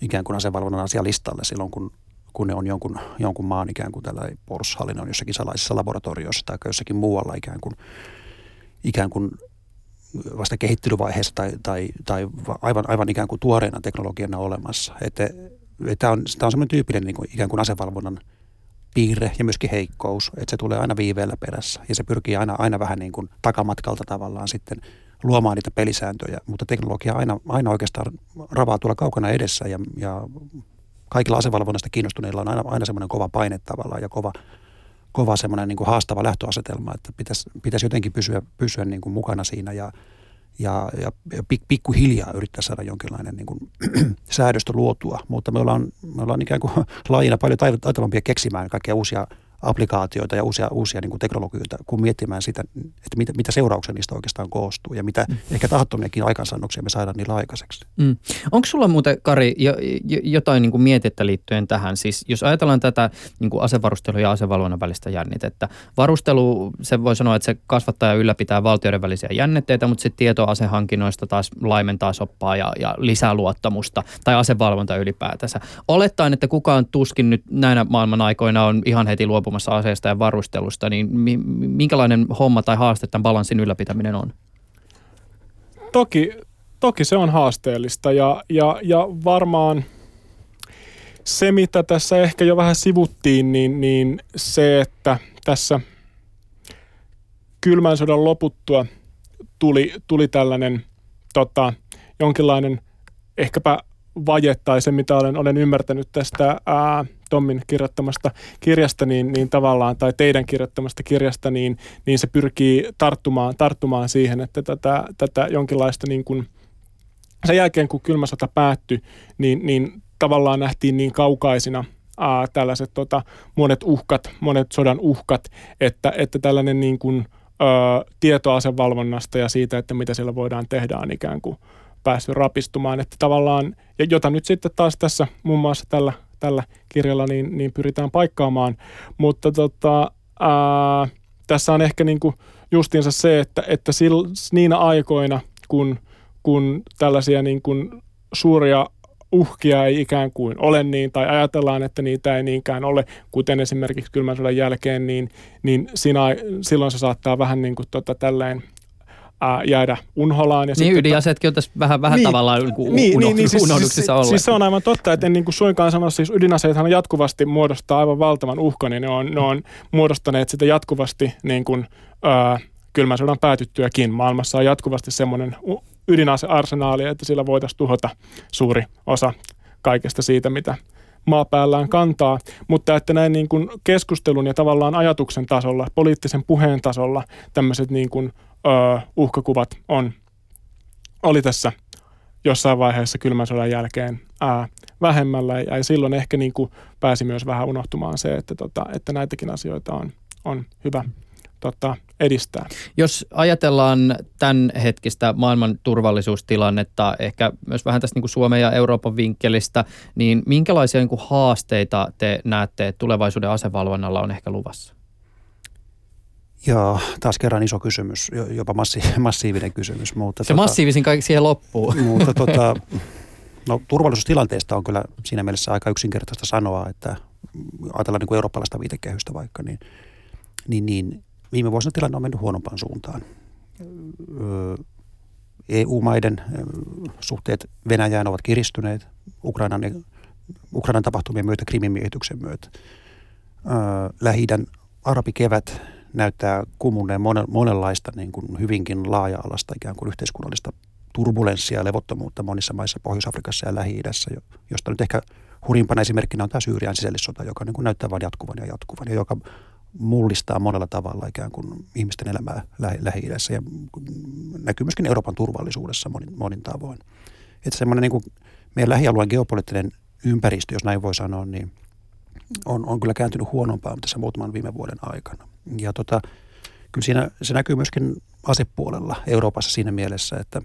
ikään kuin asevalvonnan asialistalle silloin, kun, kun ne on jonkun, jonkun maan ikään kuin tällä puolustushallinnon jossakin salaisessa laboratoriossa tai jossakin muualla ikään kuin, ikään kuin vasta kehittelyvaiheessa tai, tai, tai aivan, aivan ikään kuin tuoreena teknologiana olemassa. Että tämä on, tämä on semmoinen tyypillinen niin kuin, ikään kuin asevalvonnan – piirre ja myöskin heikkous, että se tulee aina viiveellä perässä. Ja se pyrkii aina, aina vähän niin kuin takamatkalta tavallaan sitten luomaan niitä pelisääntöjä, mutta teknologia aina, aina oikeastaan ravaa tuolla kaukana edessä ja, ja kaikilla asevalvonnasta kiinnostuneilla on aina, aina semmoinen kova paine tavallaan ja kova, kova semmoinen niin kuin haastava lähtöasetelma, että pitäisi, pitäisi jotenkin pysyä, pysyä niin kuin mukana siinä. Ja, ja, ja, ja pik, pikkuhiljaa yrittää saada jonkinlainen niin kuin, säädöstö luotua, mutta me ollaan, me ollaan ikään kuin laajina paljon taitavampia keksimään kaikkia uusia applikaatioita ja uusia, uusia niin kuin teknologioita, kun miettimään sitä, että mitä, mitä seurauksia niistä oikeastaan koostuu ja mitä mm. ehkä tahattomiakin aikansannoksia me saadaan niillä aikaiseksi. Mm. Onko sulla muuten, Kari, jo, jo, jotain niin kuin mietettä liittyen tähän? Siis jos ajatellaan tätä niin kuin asevarustelun ja asevalvonnan välistä jännitettä. Varustelu, se voi sanoa, että se kasvattaa ja ylläpitää valtioiden välisiä jännitteitä, mutta sitten tieto asehankinnoista taas laimentaa soppaa ja, ja lisää luottamusta tai asevalvonta ylipäätänsä. Olettaen, että kukaan tuskin nyt näinä maailman aikoina on ihan heti luopunut luopumassa aseesta ja varustelusta, niin minkälainen homma tai haaste tämän balanssin ylläpitäminen on? Toki, toki se on haasteellista ja, ja, ja varmaan se, mitä tässä ehkä jo vähän sivuttiin, niin, niin se, että tässä kylmän sodan loputtua tuli, tuli tällainen tota, jonkinlainen ehkäpä vaje tai se, mitä olen, olen ymmärtänyt tästä ää, Tommin kirjoittamasta kirjasta, niin, niin tavallaan, tai teidän kirjoittamasta kirjasta, niin, niin se pyrkii tarttumaan, tarttumaan siihen, että tätä, tätä jonkinlaista niin kuin, sen jälkeen kun kylmä sota päättyi, niin, niin tavallaan nähtiin niin kaukaisina ää, tällaiset tota, monet uhkat, monet sodan uhkat, että, että tällainen niin kuin, ää, tietoasevalvonnasta ja siitä, että mitä siellä voidaan tehdä on ikään kuin päässyt rapistumaan. Että tavallaan, ja jota nyt sitten taas tässä muun muassa tällä tällä kirjalla niin, niin pyritään paikkaamaan. Mutta tota, ää, tässä on ehkä niin kuin justiinsa se, että, että sil, niinä aikoina, kun, kun tällaisia niin kuin suuria uhkia ei ikään kuin ole niin, tai ajatellaan, että niitä ei niinkään ole, kuten esimerkiksi kylmän sodan jälkeen, niin, niin siinä, silloin se saattaa vähän niin kuin tota, tälleen ää, jäädä unholaan. Ja niin ydinaseetkin on tässä vähän, vähän niin, tavallaan niin, niin, niin, niin, siis, unohduksissa siis, siis se on aivan totta, että en niin kuin suinkaan sano, siis ydinaseethan jatkuvasti muodostaa aivan valtavan uhkan, ja ne on, ne on muodostaneet sitä jatkuvasti niin kuin, ää, kylmän sodan päätyttyäkin. Maailmassa on jatkuvasti semmoinen ydinasearsenaali, että sillä voitaisiin tuhota suuri osa kaikesta siitä, mitä maapäällään kantaa, mutta että näin niin kuin keskustelun ja tavallaan ajatuksen tasolla, poliittisen puheen tasolla tämmöiset niin kuin ö, uhkakuvat on, oli tässä jossain vaiheessa kylmän sodan jälkeen ää, vähemmällä ja silloin ehkä niin kuin pääsi myös vähän unohtumaan se, että, tota, että näitäkin asioita on, on hyvä tota, edistää. Jos ajatellaan tämän hetkistä maailman turvallisuustilannetta, ehkä myös vähän tästä niin kuin Suomen ja Euroopan vinkkelistä, niin minkälaisia niin kuin haasteita te näette, että tulevaisuuden asevalvonnalla on ehkä luvassa? Ja taas kerran iso kysymys, jopa massi, massiivinen kysymys. Mutta Se tota, massiivisin kaikki siihen loppuu. Mutta tota, no, turvallisuustilanteesta on kyllä siinä mielessä aika yksinkertaista sanoa, että ajatellaan niin kuin eurooppalaista viitekehystä vaikka, niin, niin, niin viime vuosina tilanne on mennyt huonompaan suuntaan. EU-maiden suhteet Venäjään ovat kiristyneet Ukrainan, Ukrainan tapahtumien myötä, Krimin miehityksen myötä. Lähi-idän arabikevät näyttää kumuneen monenlaista niin kuin hyvinkin laaja-alasta ikään kuin yhteiskunnallista turbulenssia ja levottomuutta monissa maissa Pohjois-Afrikassa ja Lähi-idässä, josta nyt ehkä hurimpana esimerkkinä on tämä Syyrian sisällissota, joka niin kuin näyttää vain jatkuvan ja jatkuvan ja joka mullistaa monella tavalla ikään kuin ihmisten elämää lähi ja näkyy myöskin Euroopan turvallisuudessa monin, monin tavoin. Että semmoinen niin kuin meidän lähialueen geopoliittinen ympäristö, jos näin voi sanoa, niin on, on kyllä kääntynyt huonompaan tässä muutaman viime vuoden aikana. Ja tota, kyllä siinä, se näkyy myöskin asepuolella Euroopassa siinä mielessä, että,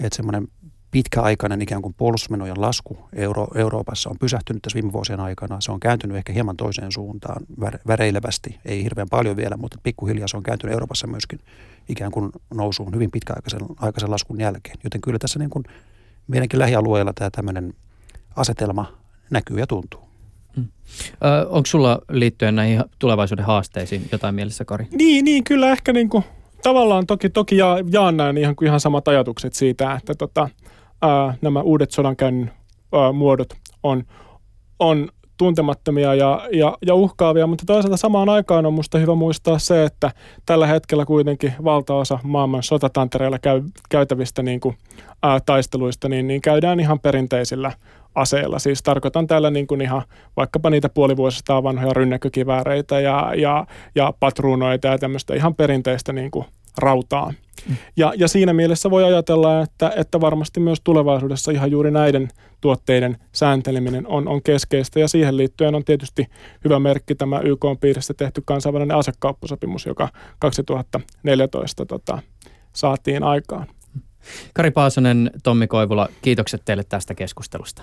että semmoinen pitkäaikainen ikään kuin puolustusmenojen lasku Euro, Euroopassa on pysähtynyt tässä viime vuosien aikana. Se on kääntynyt ehkä hieman toiseen suuntaan väreilevästi, ei hirveän paljon vielä, mutta pikkuhiljaa se on kääntynyt Euroopassa myöskin ikään kuin nousuun hyvin pitkäaikaisen aikaisen laskun jälkeen. Joten kyllä tässä niin kuin meidänkin lähialueella tämä tämmöinen asetelma näkyy ja tuntuu. Mm. Onko sulla liittyen näihin tulevaisuuden haasteisiin jotain mielessä, Kari? Niin, niin kyllä ehkä niin kuin, tavallaan toki, toki ja, jaan näin ihan, ihan samat ajatukset siitä, että tota, ää, nämä uudet sodankäynnin ää, muodot on, on tuntemattomia ja, ja, ja uhkaavia, mutta toisaalta samaan aikaan on minusta hyvä muistaa se, että tällä hetkellä kuitenkin valtaosa maailman sotatantereilla käy, käytävistä niin kuin, ää, taisteluista niin, niin käydään ihan perinteisillä aseilla. Siis tarkoitan täällä niin kuin ihan vaikkapa niitä puolivuosista vanhoja rynnäkkökivääreitä ja, ja, ja patruunoita ja tämmöistä ihan perinteistä niin kuin rautaa. Mm. Ja, ja siinä mielessä voi ajatella, että, että varmasti myös tulevaisuudessa ihan juuri näiden tuotteiden säänteleminen on, on keskeistä. Ja siihen liittyen on tietysti hyvä merkki tämä YK on piirissä tehty kansainvälinen asekauppasopimus, joka 2014 tota, saatiin aikaan. Kari Paasonen, Tommi Koivula, kiitokset teille tästä keskustelusta.